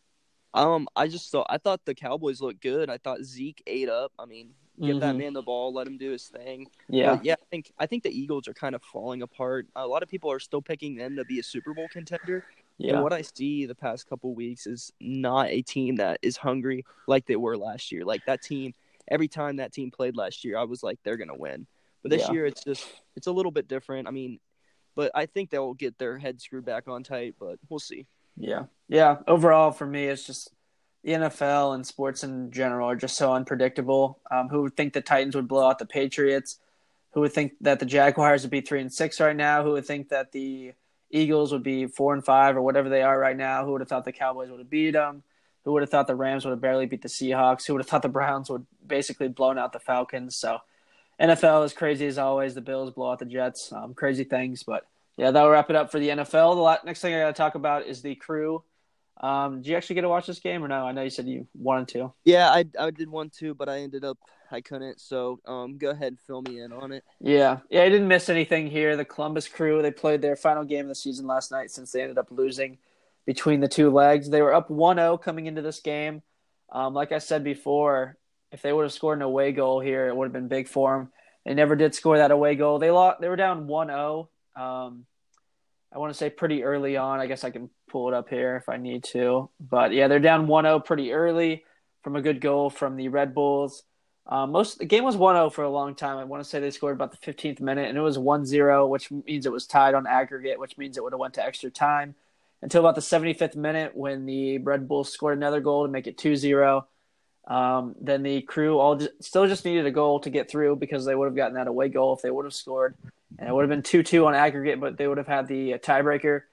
Um, I just thought I thought the Cowboys looked good. I thought Zeke ate up. I mean, give mm-hmm. that man the ball, let him do his thing. Yeah, but yeah. I think I think the Eagles are kind of falling apart. A lot of people are still picking them to be a Super Bowl contender. Yeah. And what I see the past couple weeks is not a team that is hungry like they were last year. Like that team, every time that team played last year, I was like, they're gonna win. But this yeah. year, it's just it's a little bit different. I mean, but I think they'll get their head screwed back on tight. But we'll see. Yeah, yeah. Overall, for me, it's just the NFL and sports in general are just so unpredictable. Um, who would think the Titans would blow out the Patriots? Who would think that the Jaguars would be three and six right now? Who would think that the Eagles would be four and five or whatever they are right now. Who would have thought the Cowboys would have beat them? Who would have thought the Rams would have barely beat the Seahawks? Who would have thought the Browns would basically blown out the Falcons? So NFL is crazy as always. The Bills blow out the Jets. Um, crazy things, but yeah, that'll wrap it up for the NFL. The next thing I got to talk about is the crew um, did you actually get to watch this game or no? I know you said you wanted to. Yeah, I I did want to, but I ended up I couldn't. So um, go ahead and fill me in on it. Yeah, yeah, I didn't miss anything here. The Columbus Crew they played their final game of the season last night since they ended up losing between the two legs. They were up 1-0 coming into this game. Um, like I said before, if they would have scored an away goal here, it would have been big for them. They never did score that away goal. They lost. They were down 1-0. Um, I want to say pretty early on. I guess I can pull it up here if I need to. But yeah, they're down 1-0 pretty early from a good goal from the Red Bulls. Um, most the game was 1-0 for a long time. I want to say they scored about the 15th minute, and it was 1-0, which means it was tied on aggregate, which means it would have went to extra time until about the 75th minute when the Red Bulls scored another goal to make it 2-0. Um, then the crew all just, still just needed a goal to get through because they would have gotten that away goal if they would have scored, and it would have been 2-2 on aggregate, but they would have had the uh, tiebreaker.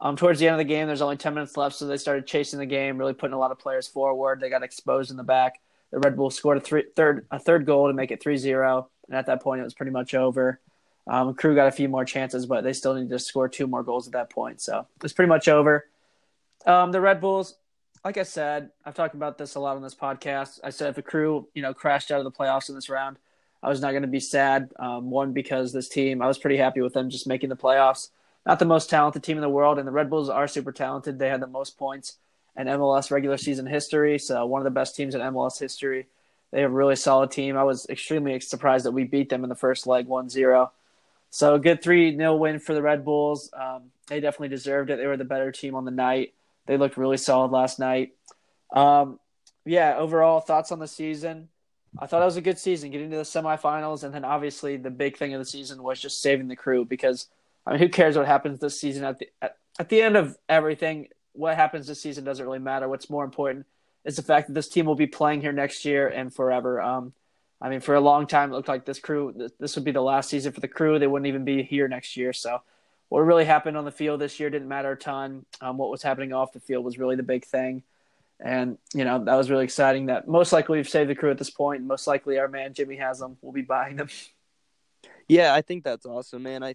Um, towards the end of the game, there's only 10 minutes left, so they started chasing the game, really putting a lot of players forward. They got exposed in the back the Red Bulls scored a three, third a third goal to make it 3-0, and at that point it was pretty much over. Um, Crew got a few more chances, but they still needed to score two more goals at that point, so it was pretty much over. Um, the Red Bulls, like I said, I've talked about this a lot on this podcast. I said if the Crew, you know, crashed out of the playoffs in this round, I was not going to be sad. Um, one because this team, I was pretty happy with them just making the playoffs. Not the most talented team in the world, and the Red Bulls are super talented. They had the most points in MLS regular season history. So one of the best teams in MLS history. They have a really solid team. I was extremely surprised that we beat them in the first leg 1-0. So a good 3-0 win for the Red Bulls. Um, they definitely deserved it. They were the better team on the night. They looked really solid last night. Um, yeah, overall thoughts on the season. I thought it was a good season, getting to the semifinals, and then obviously the big thing of the season was just saving the crew because I mean, who cares what happens this season at the at, at the end of everything? what happens this season doesn't really matter. What's more important is the fact that this team will be playing here next year and forever. Um, I mean, for a long time, it looked like this crew, this would be the last season for the crew. They wouldn't even be here next year. So, what really happened on the field this year didn't matter a ton. Um, what was happening off the field was really the big thing. And, you know, that was really exciting that most likely we've saved the crew at this point. And most likely our man Jimmy Haslam will be buying them. Yeah, I think that's awesome, man. I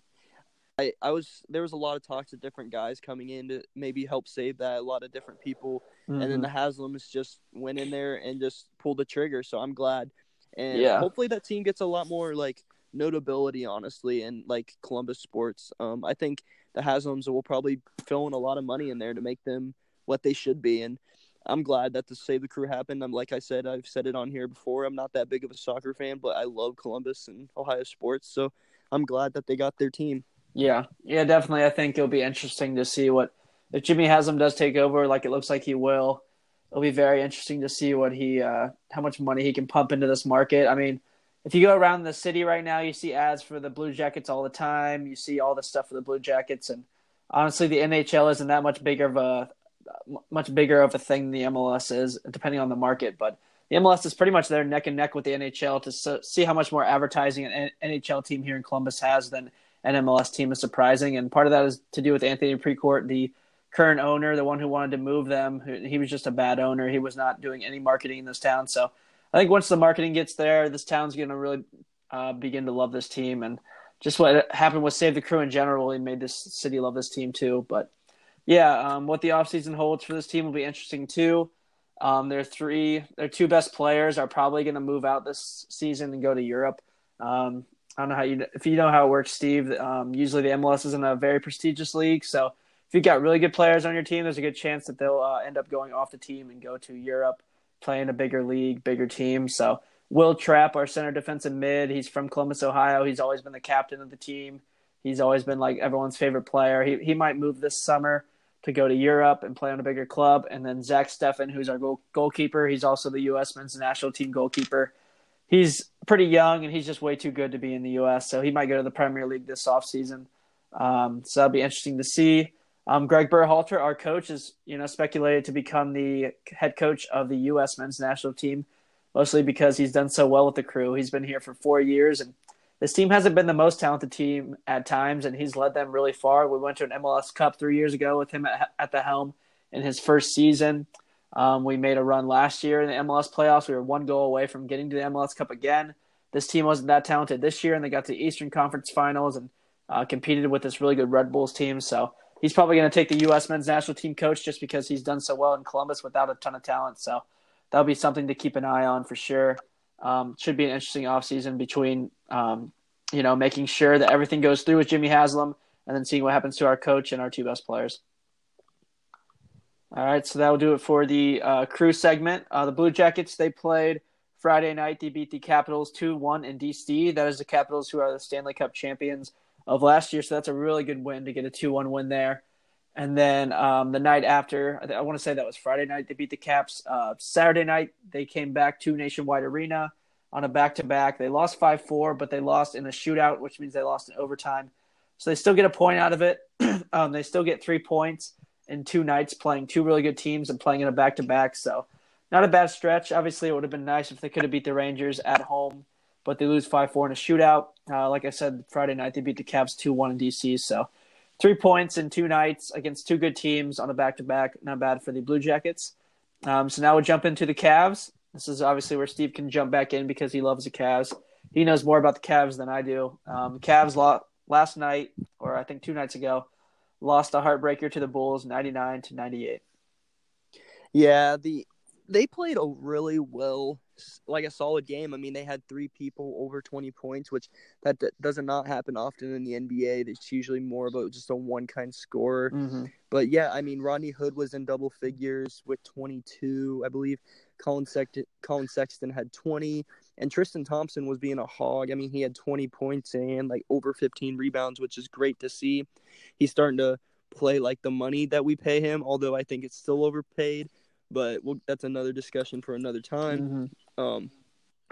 I, I was there was a lot of talks of different guys coming in to maybe help save that a lot of different people mm-hmm. and then mm-hmm. the Haslams just went in there and just pulled the trigger so I'm glad and yeah. hopefully that team gets a lot more like notability honestly in like Columbus sports um I think the Haslams will probably fill in a lot of money in there to make them what they should be and I'm glad that the Save the Crew happened. I'm like I said, I've said it on here before. I'm not that big of a soccer fan, but I love Columbus and Ohio sports, so I'm glad that they got their team. Yeah, yeah, definitely. I think it'll be interesting to see what if Jimmy Haslam does take over, like it looks like he will. It'll be very interesting to see what he, uh, how much money he can pump into this market. I mean, if you go around the city right now, you see ads for the Blue Jackets all the time. You see all the stuff for the Blue Jackets, and honestly, the NHL isn't that much bigger of a much bigger of a thing the MLS is, depending on the market. But the MLS is pretty much there neck and neck with the NHL to see how much more advertising an NHL team here in Columbus has than an MLS team is surprising, and part of that is to do with Anthony Precourt, the current owner, the one who wanted to move them. He was just a bad owner. He was not doing any marketing in this town. So I think once the marketing gets there, this town's going to really uh, begin to love this team. And just what happened with Save the Crew in general really made this city love this team too. But yeah, um, what the offseason holds for this team will be interesting too. Um, their three, their two best players are probably going to move out this season and go to Europe. Um, I don't know how you if you know how it works, Steve. Um, usually the MLS is in a very prestigious league, so if you've got really good players on your team, there's a good chance that they'll uh, end up going off the team and go to Europe, play in a bigger league, bigger team. So Will Trapp, our center defensive mid, he's from Columbus, Ohio. He's always been the captain of the team. He's always been like everyone's favorite player. He he might move this summer to go to Europe and play on a bigger club. And then Zack Steffen, who's our goal, goalkeeper, he's also the U.S. men's national team goalkeeper he's pretty young and he's just way too good to be in the U.S. So he might go to the Premier League this offseason. Um, so that'll be interesting to see. Um, Greg Berhalter, our coach, is you know speculated to become the head coach of the U.S. men's national team, mostly because he's done so well with the crew. He's been here for four years, and this team hasn't been the most talented team at times, and he's led them really far. We went to an MLS Cup three years ago with him at, at the helm in his first season. Um, we made a run last year in the MLS playoffs. We were one goal away from getting to the MLS Cup again. This team wasn't that talented this year, and they got to the Eastern Conference Finals and uh, competed with this really good Red Bulls team. So he's probably going to take the U.S. men's national team coach just because he's done so well in Columbus without a ton of talent. So that'll be something to keep an eye on for sure. Um, should be an interesting offseason between, um, you know, making sure that everything goes through with Jimmy Haslam and then seeing what happens to our coach and our two best players. All right, so that will do it for the uh, crew segment. Uh, the Blue Jackets they played Friday night, they beat the Capitals 2 1 in DC. That is the Capitals who are the Stanley Cup champions of last year. So that's a really good win to get a 2 1 win there. And then um, the night after, I, want to say that was Friday night, they beat the Caps. Uh, Saturday night, they came back to Nationwide Arena on a back to back. They lost 5 4, but they lost in a shootout, which means they lost in overtime. So they still get a point out of it. um, they still get three points in two nights playing two really good teams and playing in a back to back. So not a bad stretch. Obviously, it would have been nice if they could have beat the Rangers at home, but they lose 5 4 in a shootout. Uh, like I said, Friday night, they beat the Caps 2 1 in DC. So three points in two nights against two good teams on a back to back. Not bad for the Blue Jackets. Um, so now we'll jump into the Cavs. This is obviously where Steve can jump back in because he loves the Cavs. He knows more about the Cavs than I do. Um, Cavs lo- last night, or I think two nights ago, lost a heartbreaker to the Bulls, ninety nine to ninety eight. Yeah, the they played a really well, like a solid game. I mean, they had three people over 20 points, which that, that does not happen often in the NBA. It's usually more about just a one kind scorer. Mm-hmm. But yeah, I mean, Rodney Hood was in double figures with 22, I believe. Collin, Sexton, Collin Sexton had 20, and Tristan Thompson was being a hog. I mean, he had 20 points and like over 15 rebounds, which is great to see. He's starting to play like the money that we pay him, although I think it's still overpaid but we'll, that's another discussion for another time. Mm-hmm. Um,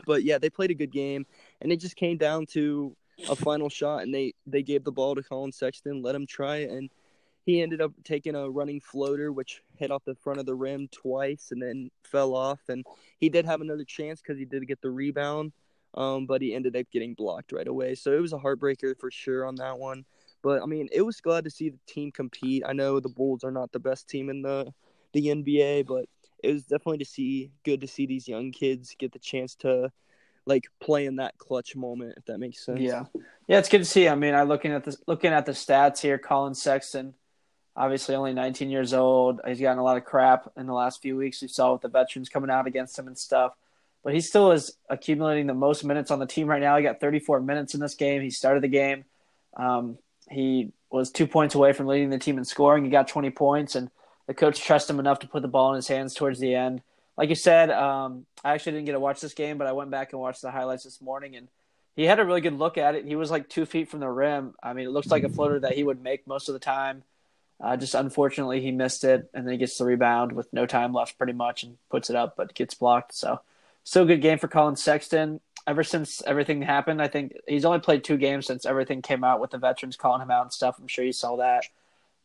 but yeah, they played a good game, and it just came down to a final shot, and they they gave the ball to Collin Sexton, let him try it, and he ended up taking a running floater, which hit off the front of the rim twice, and then fell off. And he did have another chance because he did get the rebound, um, but he ended up getting blocked right away. So it was a heartbreaker for sure on that one. But I mean, it was glad to see the team compete. I know the Bulls are not the best team in the the NBA, but it was definitely to see good to see these young kids get the chance to like play in that clutch moment if that makes sense. Yeah. Yeah, it's good to see. I mean, I looking at the looking at the stats here, Collin Sexton, obviously only 19 years old. He's gotten a lot of crap in the last few weeks. We saw with the veterans coming out against him and stuff. But he still is accumulating the most minutes on the team right now. He got 34 minutes in this game. He started the game. Um, he was two points away from leading the team in scoring. He got 20 points, and the coach trusted him enough to put the ball in his hands towards the end. Like you said, um, I actually didn't get to watch this game, but I went back and watched the highlights this morning, and he had a really good look at it. He was like two feet from the rim. I mean, it looks like a floater that he would make most of the time. Uh, just unfortunately, he missed it, and then he gets the rebound with no time left, pretty much, and puts it up, but gets blocked. So, still a good game for Collin Sexton. Ever since everything happened, I think he's only played two games since everything came out with the veterans calling him out and stuff. I'm sure you saw that.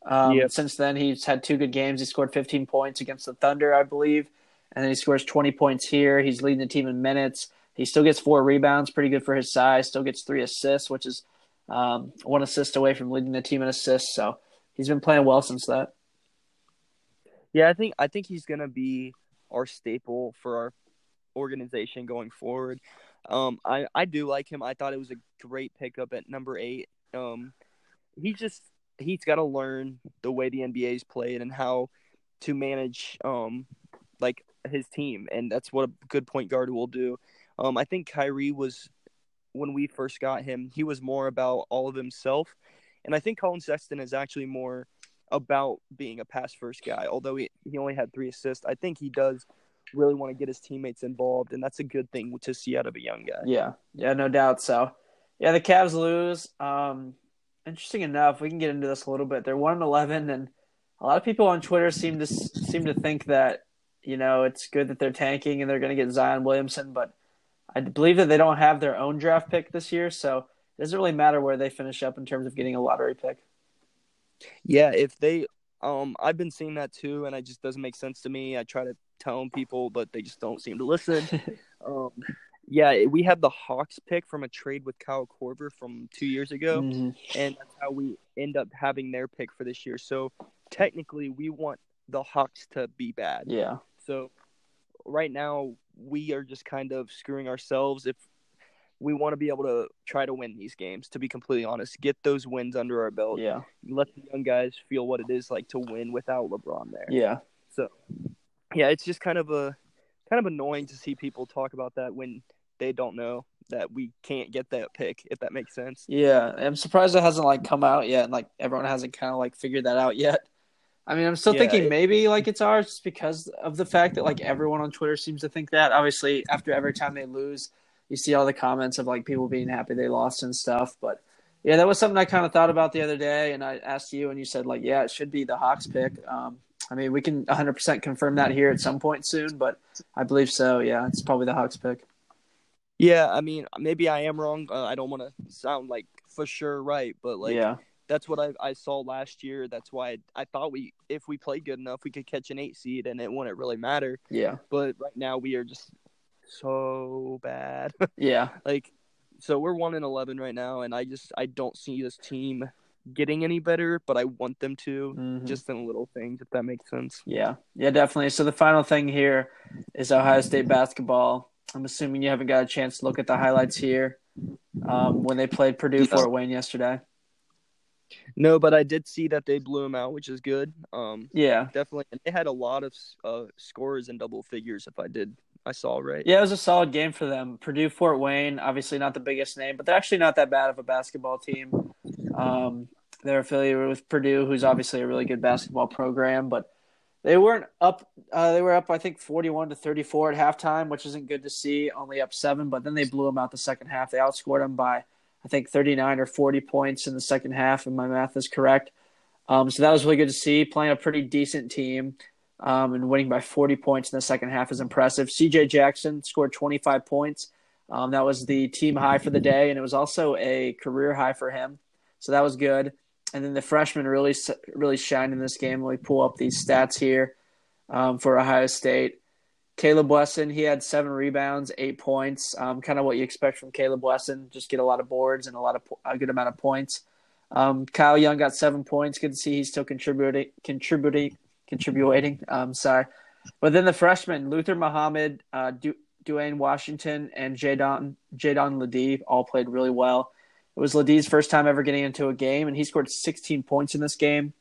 Um, yep. Since then, he's had two good games. He scored 15 points against the Thunder, I believe, and then he scores 20 points here. He's leading the team in minutes. He still gets four rebounds, pretty good for his size. Still gets three assists, which is um, one assist away from leading the team in assists. So he's been playing well since that. Yeah, I think I think he's gonna be our staple for our organization going forward. Um, I I do like him. I thought it was a great pickup at number eight. Um, he just he's got to learn the way the NBA is played and how to manage um like his team, and that's what a good point guard will do. Um, I think Kyrie was when we first got him, he was more about all of himself, and I think Collin Sexton is actually more about being a pass first guy. Although he he only had three assists, I think he does really want to get his teammates involved, and that's a good thing to see out of a young guy. Yeah, yeah, no doubt. So, yeah, the Cavs lose. Um, interesting enough, we can get into this a little bit. They're one and eleven, and a lot of people on Twitter seem to seem to think that you know it's good that they're tanking and they're going to get Zion Williamson, but I believe that they don't have their own draft pick this year, so it doesn't really matter where they finish up in terms of getting a lottery pick. Yeah, if they, um, I've been seeing that too, and it just doesn't make sense to me. I try to tell people, but they just don't seem to listen. um, yeah, we had the Hawks pick from a trade with Kyle Korver from two years ago, mm-hmm. and that's how we end up having their pick for this year. So technically, we want the Hawks to be bad. Yeah. So right now, we are just kind of screwing ourselves if we want to be able to try to win these games. To be completely honest, get those wins under our belt. Yeah. Let the young guys feel what it is like to win without LeBron there. Yeah. So, yeah, it's just kind of a kind of annoying to see people talk about that when they don't know that we can't get that pick, if that makes sense. Yeah, I'm surprised it hasn't like come out yet, and like everyone hasn't kind of like figured that out yet. I mean, I'm still Yeah, thinking it- maybe like it's ours just because of the fact that like everyone on Twitter seems to think that. Obviously, after every time they lose, you see all the comments of like people being happy they lost and stuff. But yeah, that was something I kind of thought about the other day, and I asked you, and you said like, yeah, it should be the Hawks pick. Um, I mean, we can 100% confirm that here at some point soon, but I believe so. Yeah, it's probably the Hawks pick. Yeah, I mean, maybe I am wrong. Uh, I don't want to sound like for sure right, but like yeah, that's what I I saw last year. That's why I, I thought we if we played good enough, we could catch an eight seed, and it wouldn't really matter. yeah, But right now we are just so bad. yeah, like, so we're one in eleven right now, and I just I don't see this team getting any better, but I want them to. Mhm. Just in little things, if that makes sense. Yeah, yeah, definitely. So the final thing here is Ohio State basketball. I'm assuming you haven't got a chance to look at the highlights here um, when they played Purdue Yeah. Fort Wayne yesterday. No, but I did see that they blew them out, which is good. Um, Yeah, definitely, and they had a lot of uh scores in double figures. If I did, I saw right. yeah, it was a solid game for them. Purdue Fort Wayne, obviously not the biggest name, but they're actually not that bad of a basketball team. Um, they're affiliated with Purdue, who's obviously a really good basketball program, but they weren't up. Uh, they were up, I think, forty-one to thirty-four at halftime, which isn't good to see. Only up seven, but then they blew them out the second half. They outscored them by, I think, thirty-nine or forty points in the second half, if my math is correct. Um, so that was really good to see. Playing a pretty decent team um, and winning by forty points in the second half is impressive. C.J. Jackson scored twenty-five points. Um, that was the team high for the day, and it was also a career high for him. So that was good. And then the freshman really really shined in this game. Let me pull up these stats here um, for Ohio State. Caleb Wesson, he had seven rebounds, eight points. Um, kind of what you expect from Caleb Wesson. Just get a lot of boards and a lot of a good amount of points. Um, Kyle Young got seven points. Good to see he's still contributing, contributing, contributing. Um, sorry, but then the freshmen Luther Muhammad, uh, du- Duane Washington, and Jaedon Jaedon LeDee all played really well. It was LeDee's first time ever getting into a game, and he scored 16 points in this game.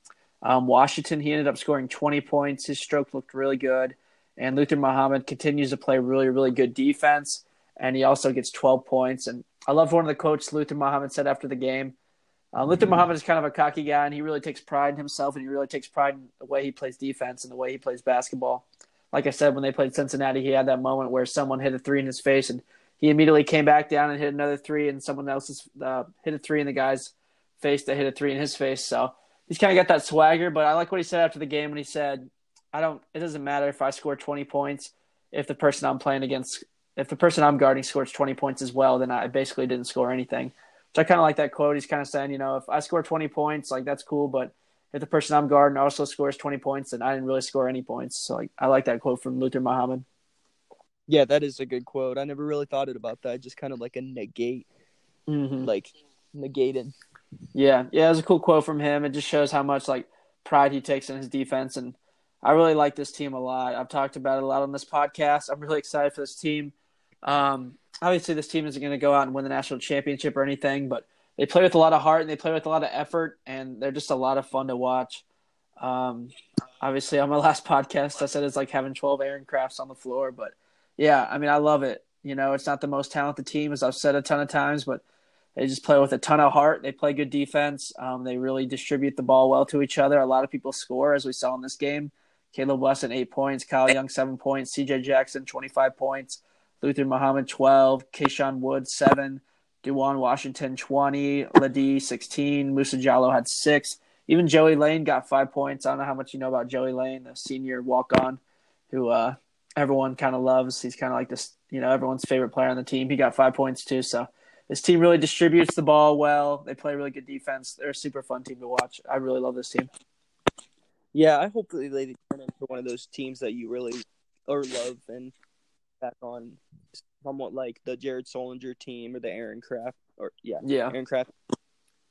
Um, Washington, he ended up scoring 20 points. His stroke looked really good. And Luther Muhammad continues to play really, really good defense. And he also gets 12 points. And I love one of the quotes Luther Muhammad said after the game. Uh, Luther Muhammad is kind of a cocky guy, and he really takes pride in himself, and he really takes pride in the way he plays defense and the way he plays basketball. Like I said, when they played Cincinnati, he had that moment where someone hit a three in his face, and he immediately came back down and hit another three, and someone else uh, hit a three in the guy's face that hit a three in his face. So he's kind of got that swagger. But I like what he said after the game when he said, "I don't. It doesn't matter if I score 20 points if the person I'm playing against, if the person I'm guarding scores 20 points as well, then I basically didn't score anything." So I kind of like that quote. He's kind of saying, you know, if I score 20 points, like that's cool, but if the person I'm guarding also scores 20 points, then I didn't really score any points. So like, I like that quote from Luther Muhammad. Yeah, that is a good quote. I never really thought it about that. Just kind of like a negate, Mm-hmm. like negating. Yeah, yeah, it was a cool quote from him. It just shows how much like pride he takes in his defense, and I really like this team a lot. I've talked about it a lot on this podcast. I'm really excited for this team. Um, obviously, this team isn't going to go out and win the national championship or anything, but they play with a lot of heart and they play with a lot of effort, and they're just a lot of fun to watch. Um, obviously, on my last podcast, I said it's like having 12 Aaron Crafts on the floor, but yeah, I mean, I love it. You know, it's not the most talented team, as I've said a ton of times, but they just play with a ton of heart. They play good defense. Um, they really distribute the ball well to each other. A lot of people score, as we saw in this game. Caleb Wesson, eight points. Kyle Young, seven points. CJ Jackson, 25 points. Luther Muhammad, 12. Keyshawn Wood, seven. Duane Washington, 20. LeDee, 16. Musa Jallow had six. Even Joey Lane got five points. I don't know how much you know about Joey Lane, the senior walk on, who uh, everyone kind of loves. He's kind of like this, you know, everyone's favorite player on the team. He got five points too. So this team really distributes the ball well. They play really good defense. They're a super fun team to watch. I really love this team. Yeah, I hope they they turn into one of those teams that you really or love and back on somewhat like the Jared Sullinger team or the Aaron Craft or yeah, Yeah. Aaron Craft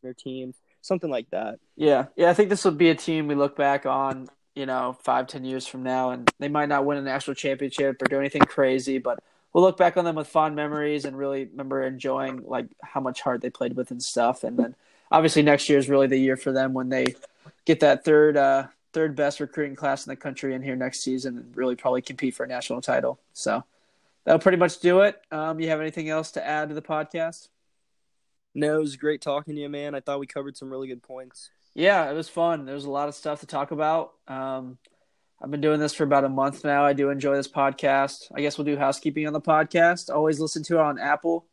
their teams, something like that. Yeah. Yeah. I think this would be a team we look back on, you know, five, ten years from now, and they might not win a national championship or do anything crazy, but we'll look back on them with fond memories and really remember enjoying like how much heart they played with and stuff. And then obviously next year is really the year for them when they get that third uh third best recruiting class in the country in here next season and really probably compete for a national title. So that'll pretty much do it. Um, you have anything else to add to the podcast? No, it was great talking to you, man. I thought we covered some really good points. Yeah, it was fun. There was a lot of stuff to talk about. Um, I've been doing this for about a month now. I do enjoy this podcast. I guess we'll do housekeeping on the podcast. Always listen to it on Apple.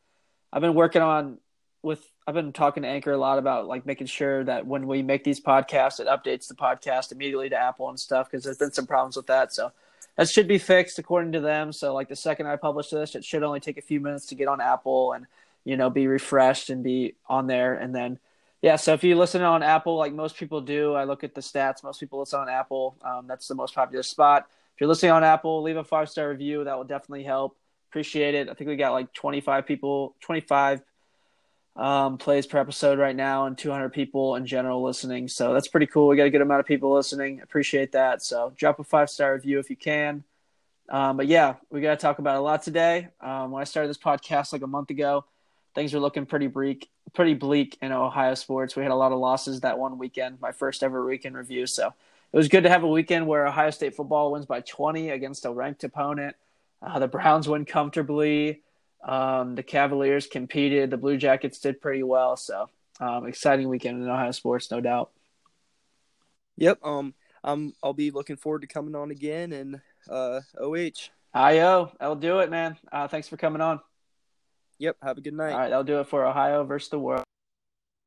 I've been working on with I've been talking to Anchor a lot about like making sure that when we make these podcasts, it updates the podcast immediately to Apple and stuff because there's been some problems with that. So that should be fixed according to them. So like the second I publish this, it should only take a few minutes to get on Apple and you know be refreshed and be on there, and then yeah, so if you listen on Apple, like most people do, I look at the stats. Most people listen on Apple. Um, that's the most popular spot. If you're listening on Apple, leave a five star review. That will definitely help. Appreciate it. I think we got like 25 people, 25 um, plays per episode right now, and 200 people in general listening. So that's pretty cool. We got a good amount of people listening. Appreciate that. So drop a five star review if you can. Um, but yeah, we got to talk about a lot today. Um, when I started this podcast like a month ago, things were looking pretty bleak, pretty bleak in Ohio sports. We had a lot of losses that one weekend, my first ever weekend review. So it was good to have a weekend where Ohio State football wins by 20 against a ranked opponent. Uh, the Browns win comfortably. Um, the Cavaliers competed. The Blue Jackets did pretty well. So um, exciting weekend in Ohio sports, no doubt. Yep. Um, I'm. I'll be looking forward to coming on again and uh, OH. IO, that'll do it, man. Uh, thanks for coming on. Yep. Have a good night. All right, that'll do it for Ohio versus the world.